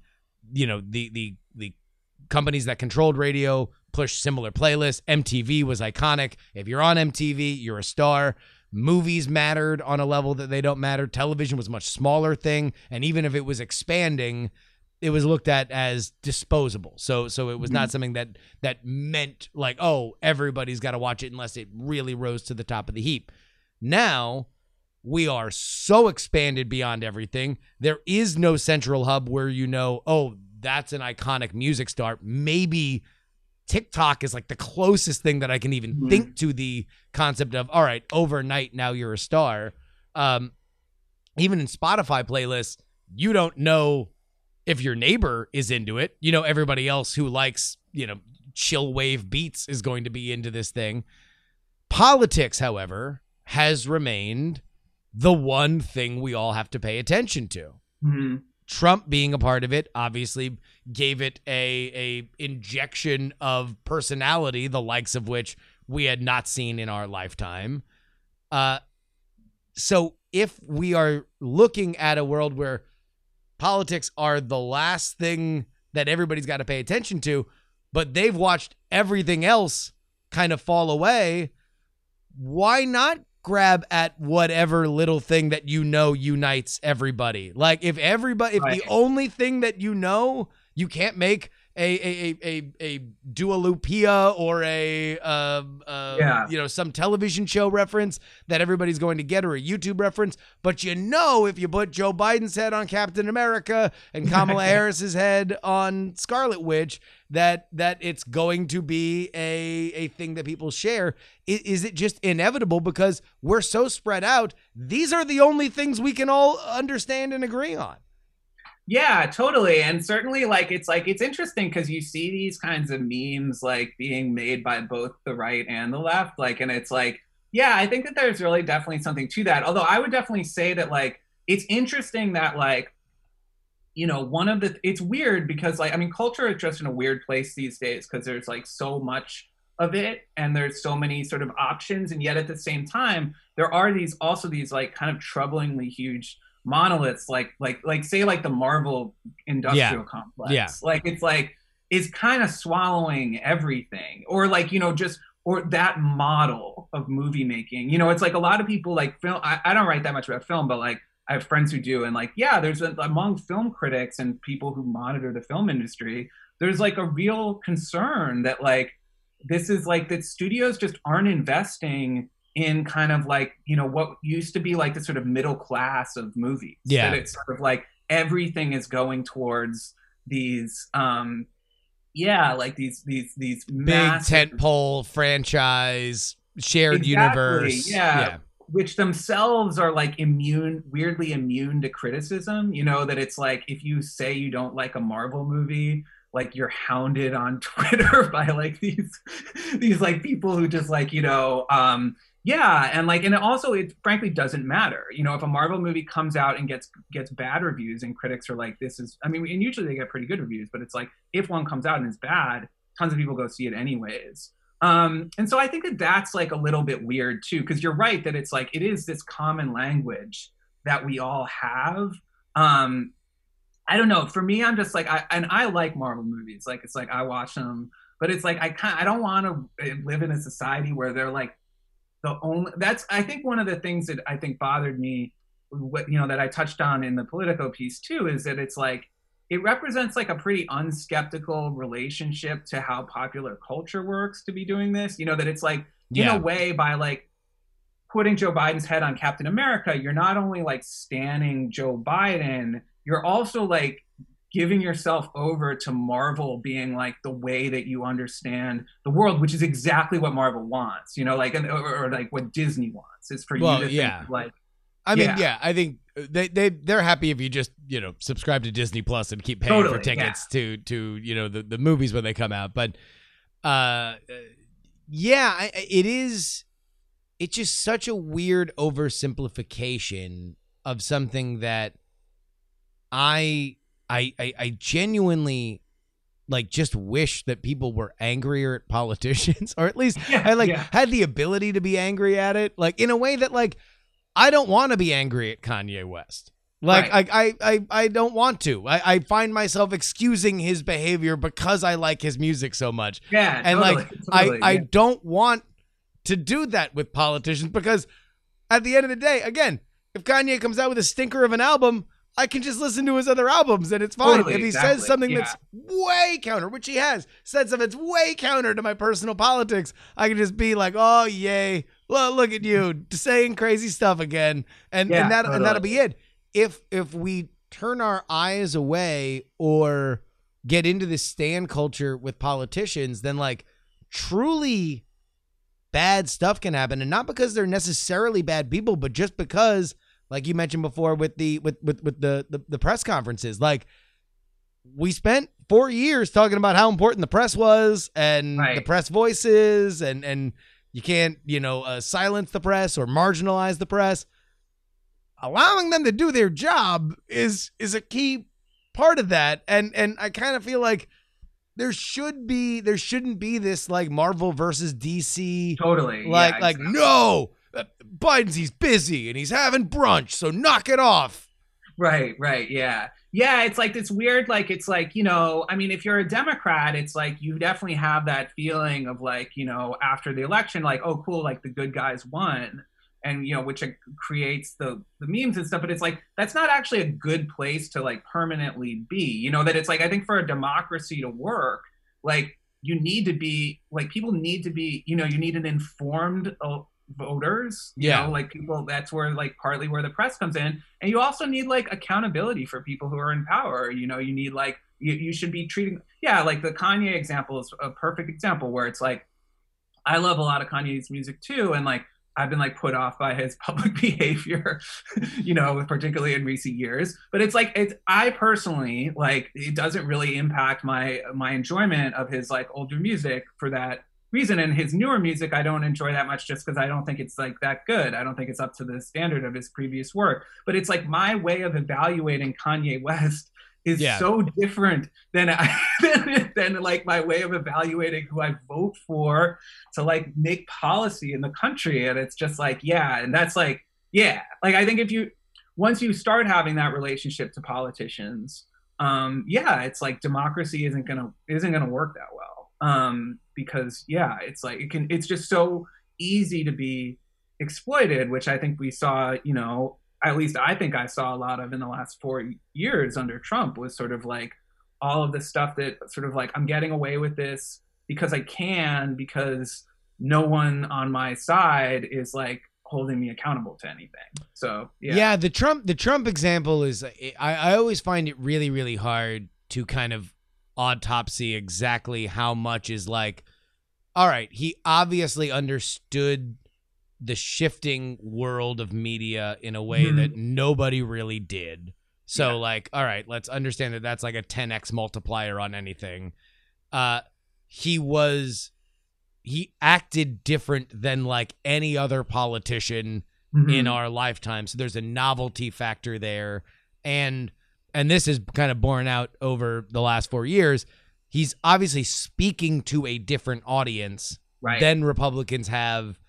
you know the the the companies that controlled radio pushed similar playlists. MTV was iconic. If you're on MTV you're a star. Movies mattered on a level that they don't matter. Television was a much smaller thing and even if it was expanding it was looked at as disposable. So so it was not mm-hmm. something that that meant like oh everybody's got to watch it unless it really rose to the top of the heap. Now we are so expanded beyond everything. There is no central hub where you know, oh, that's an iconic music star. Maybe TikTok is like the closest thing that I can even Mhm. think to the concept of, all right, overnight, now you're a star. Um, even in Spotify playlists, you don't know if your neighbor is into it. You know, everybody else who likes, you know, chill wave beats is going to be into this thing. Politics, however, has remained the one thing we all have to pay attention to. Mhm. Trump being a part of it obviously gave it a a injection of personality, the likes of which we had not seen in our lifetime. Uh, so if we are looking at a world where politics are the last thing that everybody's got to pay attention to, but they've watched everything else kind of fall away, why not grab at whatever little thing that you know unites everybody? Like if everybody, if Right. the only thing that you know, you can't make a a a a, a Dua Lipa or a uh, uh, Yeah. you know some television show reference that everybody's going to get or a YouTube reference, but you know if you put Joe Biden's head on Captain America and Kamala Harris's head on Scarlet Witch, that that it's going to be a a thing that people share. Is, is it just inevitable because we're so spread out? These are the only things we can all understand and agree on. Yeah, totally. And certainly like it's like it's interesting because you see these kinds of memes like being made by both the right and the left. Like and it's like Yeah, I think that there's really definitely something to that. Although I would definitely say that like it's interesting that like you know one of the it's weird because like I mean culture is just in a weird place these days because there's like so much of it and there's so many sort of options and yet at the same time there are these also these like kind of troublingly huge monoliths like like like say like the Marvel industrial Yeah. complex. Yeah. Like it's like is kind of swallowing everything or like you know just or that model of movie making you know it's like a lot of people like film I, I don't write that much about film but like i have friends who do and like yeah there's a, among film critics and people who monitor the film industry there's like a real concern that like this is like that studios just aren't investing in kind of like you know what used to be like the sort of middle class of movies Yeah. that it's sort of like everything is going towards these um yeah like these these these Big massive- tentpole franchise, shared Exactly, universe. yeah. which themselves are like immune weirdly immune to criticism you know that it's like if you say you don't like a marvel movie like you're hounded on twitter by like these these like people who just like you know um yeah and like and it also it frankly doesn't matter you know if a marvel movie comes out and gets gets bad reviews and critics are like this is i mean and usually they get pretty good reviews but it's like if one comes out and is bad tons of people go see it anyways um, and so I think that that's like a little bit weird too, because you're right that it's like it is this common language that we all have. Um, I don't know. For me, I'm just like, I and I like Marvel movies. Like it's like I watch them, but it's like I kind I don't want to live in a society where they're like the only. That's I think one of the things that I think bothered me, what you know that I touched on in the Politico piece too, is that it's like it represents like a pretty unskeptical relationship to how popular culture works to be doing this. You know, that it's like in Yeah. a way by like putting Joe Biden's head on Captain America, you're not only like standing Joe Biden, you're also like giving yourself over to Marvel being like the way that you understand the world, which is exactly what Marvel wants, you know, like or, or like what Disney wants is for Well, you to yeah. think like I mean, Yeah. yeah, I think they they they're happy if you just you know subscribe to Disney Plus and keep paying Totally, for tickets to to you know the the movies when they come out. But uh, yeah, it is. It's just such a weird oversimplification of something that I I I, I genuinely like just wish that people were angrier at politicians or at least Yeah, I like yeah. had the ability to be angry at it like in a way that like I don't want to be angry at Kanye West. Like Right. I, I I I don't want to. I, I find myself excusing his behavior because I like his music so much. yeah, And totally, like totally, I I don't want to do that with politicians because at the end of the day, again, if Kanye comes out with a stinker of an album, I can just listen to his other albums and it's fine. Totally, if he exactly, says something yeah. that's way counter, which he has, said something that's way counter to my personal politics, I can just be like, "Oh, yay. Well, look at you saying crazy stuff again." And Yeah, and that and that'll be it. If if we turn our eyes away or get into this stand culture with politicians, then like truly bad stuff can happen and not because they're necessarily bad people but just because like you mentioned before with the with with, with the, the the press conferences. Like we spent four years talking about how important the press was and the press voices and and you can't you know uh, silence the press or marginalize the press. Allowing them to do their job is is a key part of that. And and i kind of feel like there should be there shouldn't be this like marvel versus dc totally. Like yeah, like no biden's he's busy and he's having brunch so knock it off Right, right, yeah. Yeah, it's like this weird, like, it's like, you know, I mean, if you're a Democrat, it's like you definitely have that feeling of like, you know, after the election, like, oh, cool, like the good guys won. And, you know, which uh, creates the, the memes and stuff. But it's like, that's not actually a good place to like permanently be. You know, that it's like, I think for a democracy to work, like, you need to be, like, people need to be, you know, you need an informed uh, voters you Yeah. know like people that's where like partly where the press comes in. And you also need like accountability for people who are in power. You know you need like you, you should be treating yeah like the kanye example is a perfect example where it's like i love a lot of kanye's music too. And like i've been like put off by his public behavior you know particularly in recent years. But it's like it's i personally like it doesn't really impact my my enjoyment of his like older music for that reason. And his newer music, I don't enjoy that much just because I don't think it's like that good. I don't think it's up to the standard of his previous work. But it's like my way of evaluating Kanye West is Yeah. so different than, I, than than like my way of evaluating who I vote for to like make policy in the country. And it's just like, yeah, and that's like, yeah, like I think if you once you start having that relationship to politicians, um, yeah, it's like democracy isn't gonna isn't gonna work that well. Um, because yeah, it's like it can it's just so easy to be exploited, which I think we saw, you know, at least I think I saw a lot of in the last four years under Trump was sort of like all of the stuff that sort of like I'm getting away with this because I can because no one on my side is like holding me accountable to anything. So yeah, Yeah. the Trump the Trump example is I, I always find it really really hard to kind of autopsy exactly how much is like all right, he obviously understood the shifting world of media in a way Mhm. that nobody really did. So Yeah. like, all right, let's understand that that's like a 10x multiplier on anything. Uh he was he acted different than like any other politician Mhm. in our lifetime. So there's a novelty factor there. And and this is kind of borne out over the last 4 years. He's obviously speaking to a different audience right. than Republicans have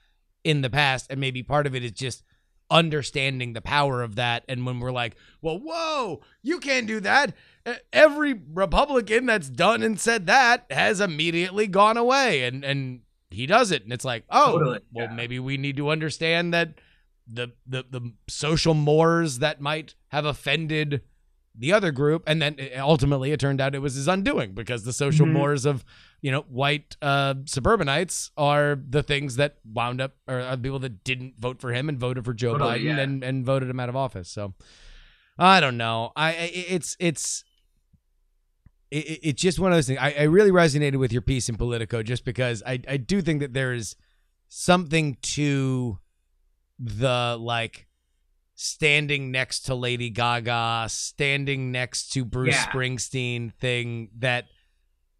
in the past and maybe part of it is just understanding the power of that and when we're like, "Well, whoa, you can't do that." Every Republican that's done and said that has immediately gone away and and he does it and it's like, "Oh, Totally, well, yeah. maybe we need to understand that the the the social mores that might have offended the other group and then uh, ultimately it turned out it was his undoing because the social Mhm. mores of you know white uh suburbanites are the things that wound up or are the people that didn't vote for him and voted for Joe Totally, Biden yeah. and and voted him out of office so I don't know I it's it's it, it- it's just one of those things I, I really resonated with your piece in Politico just because I I do think that there is something to the like standing next to Lady Gaga, standing next to Bruce Yeah. Springsteen thing that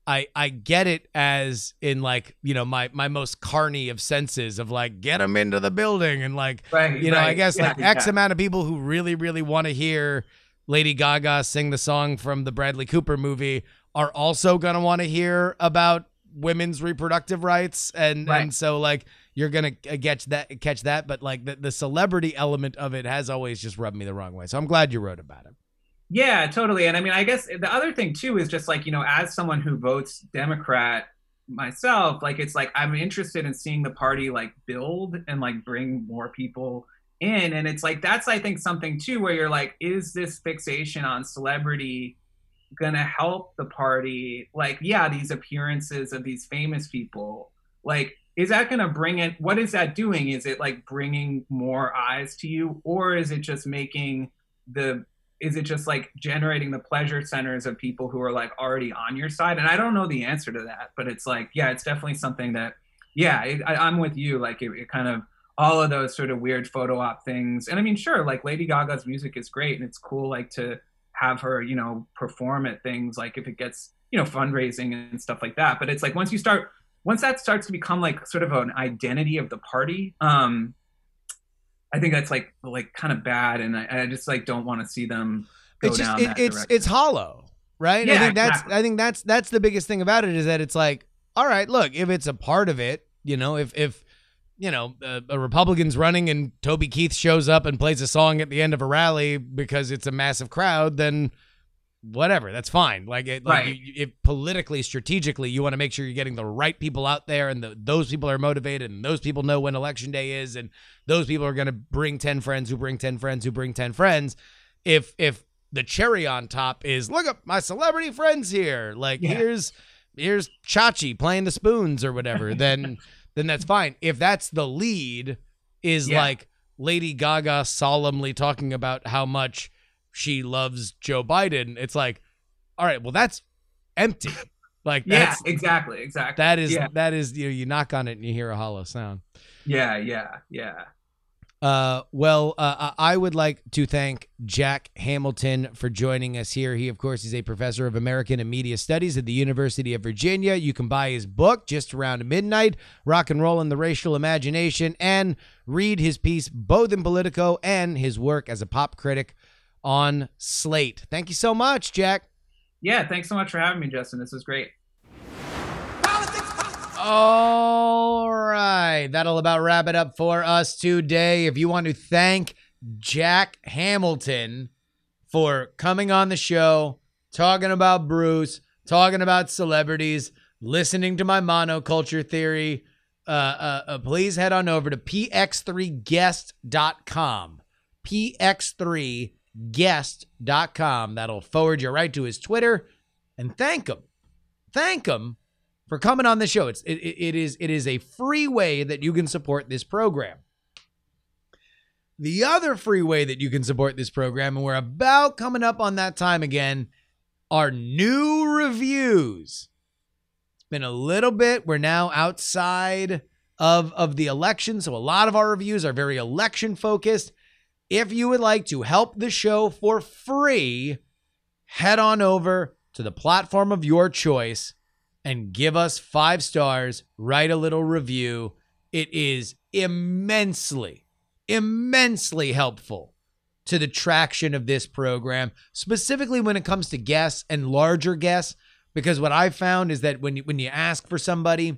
I I get it as in like, you know, my my most carny of senses of like get them into the building and like right, you know, I guess Yeah, like X amount of people who really, really want to hear Lady Gaga sing the song from the Bradley Cooper movie are also gonna want to hear about women's reproductive rights, and Right. and so like you're gonna uh, catch that, catch that, but like the, the celebrity element of it has always just rubbed me the wrong way. So I'm glad you wrote about it. Yeah, totally. And I mean, I guess the other thing too is just like, you know, as someone who votes Democrat myself, like it's like I'm interested in seeing the party like build and like bring more people in. And it's like that's I think something too where you're like, is this fixation on celebrity gonna help the party? Like, yeah, these appearances of these famous people, like is that going to bring it what is that doing is it like bringing more eyes to you or is it just making the is it just like generating the pleasure centers of people who are like already on your side and i don't know the answer to that but it's like yeah it's definitely something that yeah it, I, i'm with you like it, it kind of all of those sort of weird photo op things and i mean sure like lady gaga's music is great and it's cool like to have her you know perform at things like if it gets you know fundraising and stuff like that but it's like once you start once that starts to become like sort of an identity of the party um i think that's like like kind of bad and i, I just like don't want to see them go it's just down it, it's direction. it's hollow, right? Yeah, I think that's exactly. I think that's that's the biggest thing about it is that it's like, all right, look, if it's a part of it, you know, if if you know a, a Republican's running and Toby Keith shows up and plays a song at the end of a rally because it's a massive crowd, then whatever, that's fine. Like, it, like you, if politically, strategically, you want to make sure you're getting the right people out there, and the, those people are motivated, and those people know when election day is, and those people are going to bring ten friends who bring ten friends who bring ten friends. If if the cherry on top is look at my celebrity friends here, like Yeah. here's here's Chachi playing the spoons or whatever, then then that's fine. If that's the lead, is Yeah. like Lady Gaga solemnly talking about how much she loves Joe Biden, it's like, all right, well that's empty. Like yeah that's exactly exactly that is yeah that is you know, you knock on it and you hear a hollow sound. yeah yeah yeah Uh, well, uh, I would like to thank Jack Hamilton for joining us here. He, of course, is a professor of American and Media Studies at the University of Virginia. You can buy his book just around midnight, Rock and Roll in the Racial Imagination, and read his piece both in Politico and his work as a pop critic on Slate. Thank you so much, Jack. Yeah, thanks so much for having me, Justin. This was great. All right. That'll about wrap it up for us today. If you want to thank Jack Hamilton for coming on the show, talking about Bruce, talking about celebrities, listening to my monoculture theory, uh, uh, uh, please head on over to px3guest.com. px3guest.com. That'll forward you right to his Twitter and thank him. Thank him for coming on the show. It's it, it is it is a free way that you can support this program. The other free way that you can support this program, and we're about coming up on that time again, are new reviews. It's been a little bit. We're now outside of of the election, so a lot of our reviews are very election focused. If you would like to help the show for free, head on over to the platform of your choice and give us five stars, write a little review. It is immensely, immensely helpful to the traction of this program, specifically when it comes to guests and larger guests. Because what I found is that when you, when you ask for somebody,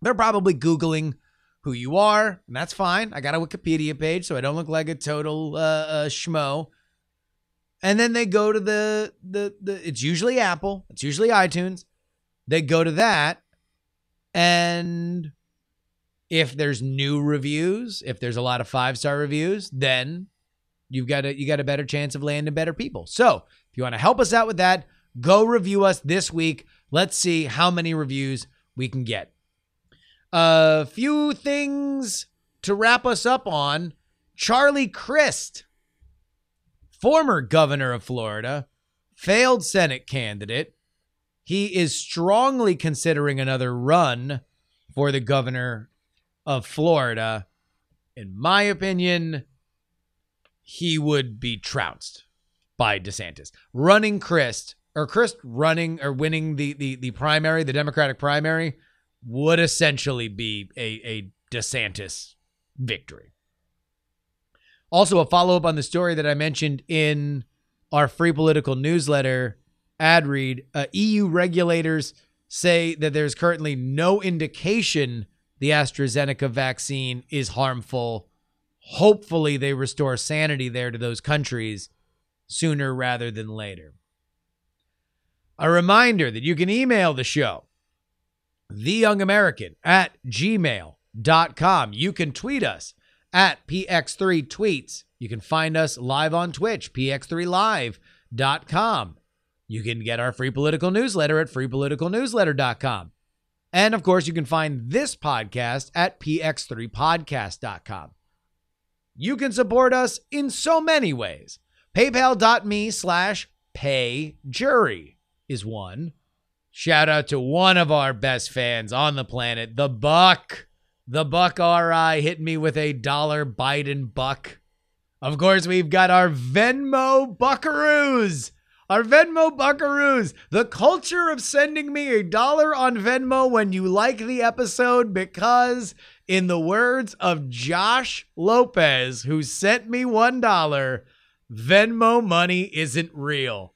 they're probably Googling who you are, and that's fine. I got a Wikipedia page, so I don't look like a total uh, uh, schmo. And then they go to the, the the it's usually Apple, it's usually iTunes. They go to that, and if there's new reviews, if there's a lot of five star reviews, then you've got a you got a better chance of landing better people. So if you want to help us out with that, go review us this week. Let's see how many reviews we can get. A few things to wrap us up on. Charlie Crist, former governor of Florida, failed Senate candidate. He is strongly considering another run for the governor of Florida. In my opinion, he would be trounced by DeSantis. Running Crist or Crist running or winning the the the primary, the Democratic primary, would essentially be a, a DeSantis victory. Also, a follow up on the story that I mentioned in our free political newsletter ad read uh, EU regulators say that there's currently no indication the AstraZeneca vaccine is harmful. Hopefully, they restore sanity there to those countries sooner rather than later. A reminder that you can email the show, theyoungamerican at gmail.com. You can tweet us at px3tweets. You can find us live on Twitch, px3live.com. You can get our free political newsletter at freepoliticalnewsletter.com. And of course, you can find this podcast at px3podcast.com. You can support us in so many ways. PayPal.me slash payjury is one. Shout out to one of our best fans on the planet, the Buck. The Buck RI hit me with a dollar Biden buck. Of course, we've got our Venmo buckaroos. Our Venmo buckaroos. The culture of sending me a dollar on Venmo when you like the episode because, in the words of Josh Lopez, who sent me $1, Venmo money isn't real.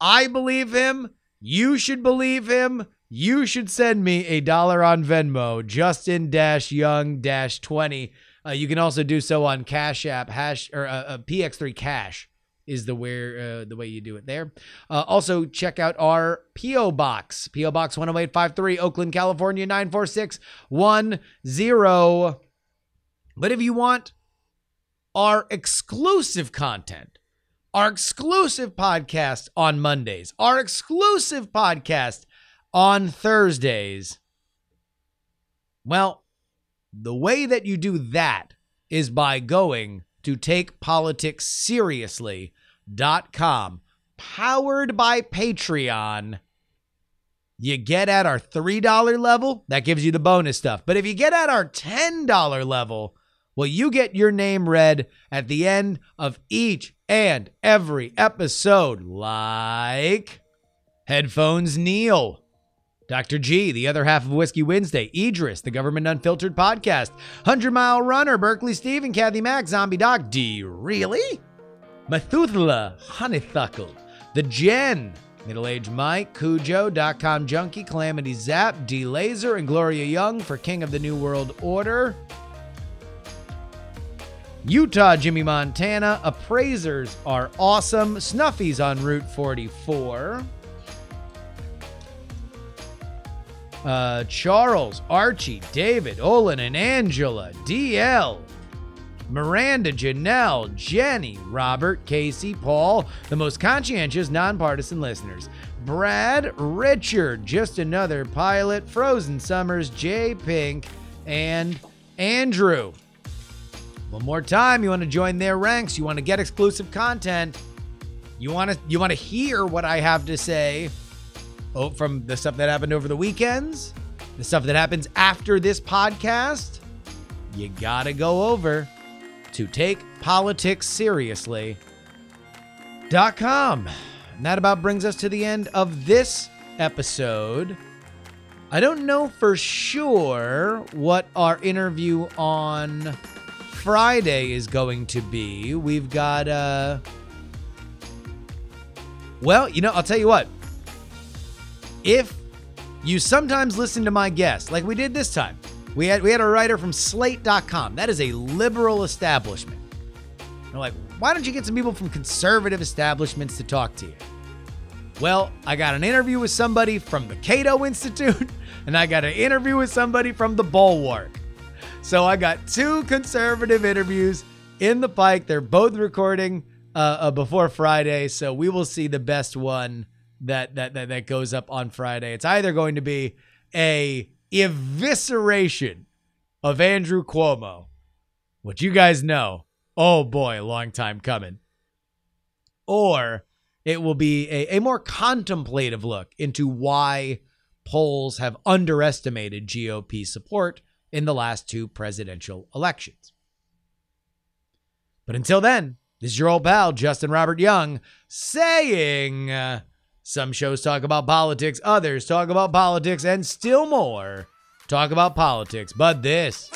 I believe him. You should believe him. You should send me a dollar on Venmo, Justin Young 20. Uh, you can also do so on Cash App, hash or uh, uh, PX3 Cash is the where uh, the way you do it there. Uh, also check out our PO box, PO box 10853, Oakland, California 94610. But if you want our exclusive content, our exclusive podcast on Mondays, our exclusive podcast on Thursdays. Well, the way that you do that is by going to takepoliticsseriously.com, powered by Patreon. You get at our $3 level, that gives you the bonus stuff. But if you get at our $10 level, Well, you get your name read at the end of each and every episode, like Headphones Neil, Dr. G, the other half of Whiskey Wednesday, Idris, the Government Unfiltered podcast, 100 Mile Runner, Berkeley Steve, and Kathy Mack, Zombie Doc, D. Really? Methuselah, Honeythuckle, The Gen, Middle Aged Mike, Cujo, Dot Junkie, Calamity Zap, D Laser, and Gloria Young for King of the New World Order. Utah, Jimmy Montana, Appraisers are awesome. Snuffy's on Route 44. Uh, Charles, Archie, David, Olin, and Angela, DL, Miranda, Janelle, Jenny, Robert, Casey, Paul, the most conscientious, nonpartisan listeners. Brad, Richard, just another pilot, Frozen Summers, Jay Pink, and Andrew. One more time, you want to join their ranks, you want to get exclusive content, you want to you want to hear what I have to say from the stuff that happened over the weekends, the stuff that happens after this podcast. You got to go over to take politics seriously.com. And that about brings us to the end of this episode. I don't know for sure what our interview on Friday is going to be. We've got uh Well, you know, I'll tell you what. If you sometimes listen to my guests, like we did this time, we had we had a writer from slate.com. That is a liberal establishment. They're like, why don't you get some people from conservative establishments to talk to you? Well, I got an interview with somebody from the Cato Institute, and I got an interview with somebody from the Bulwark. So I got two conservative interviews in the pike. They're both recording uh, uh, before Friday, so we will see the best one that, that that that goes up on Friday. It's either going to be a evisceration of Andrew Cuomo, which you guys know, oh boy, long time coming, or it will be a, a more contemplative look into why polls have underestimated GOP support in the last two presidential elections. But until then, this is your old pal, Justin Robert Young, saying uh, some shows talk about politics, others talk about politics, and still more talk about politics. But this,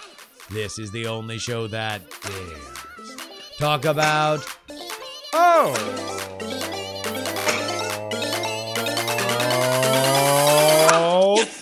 this is the only show that dares talk about. Oh, three.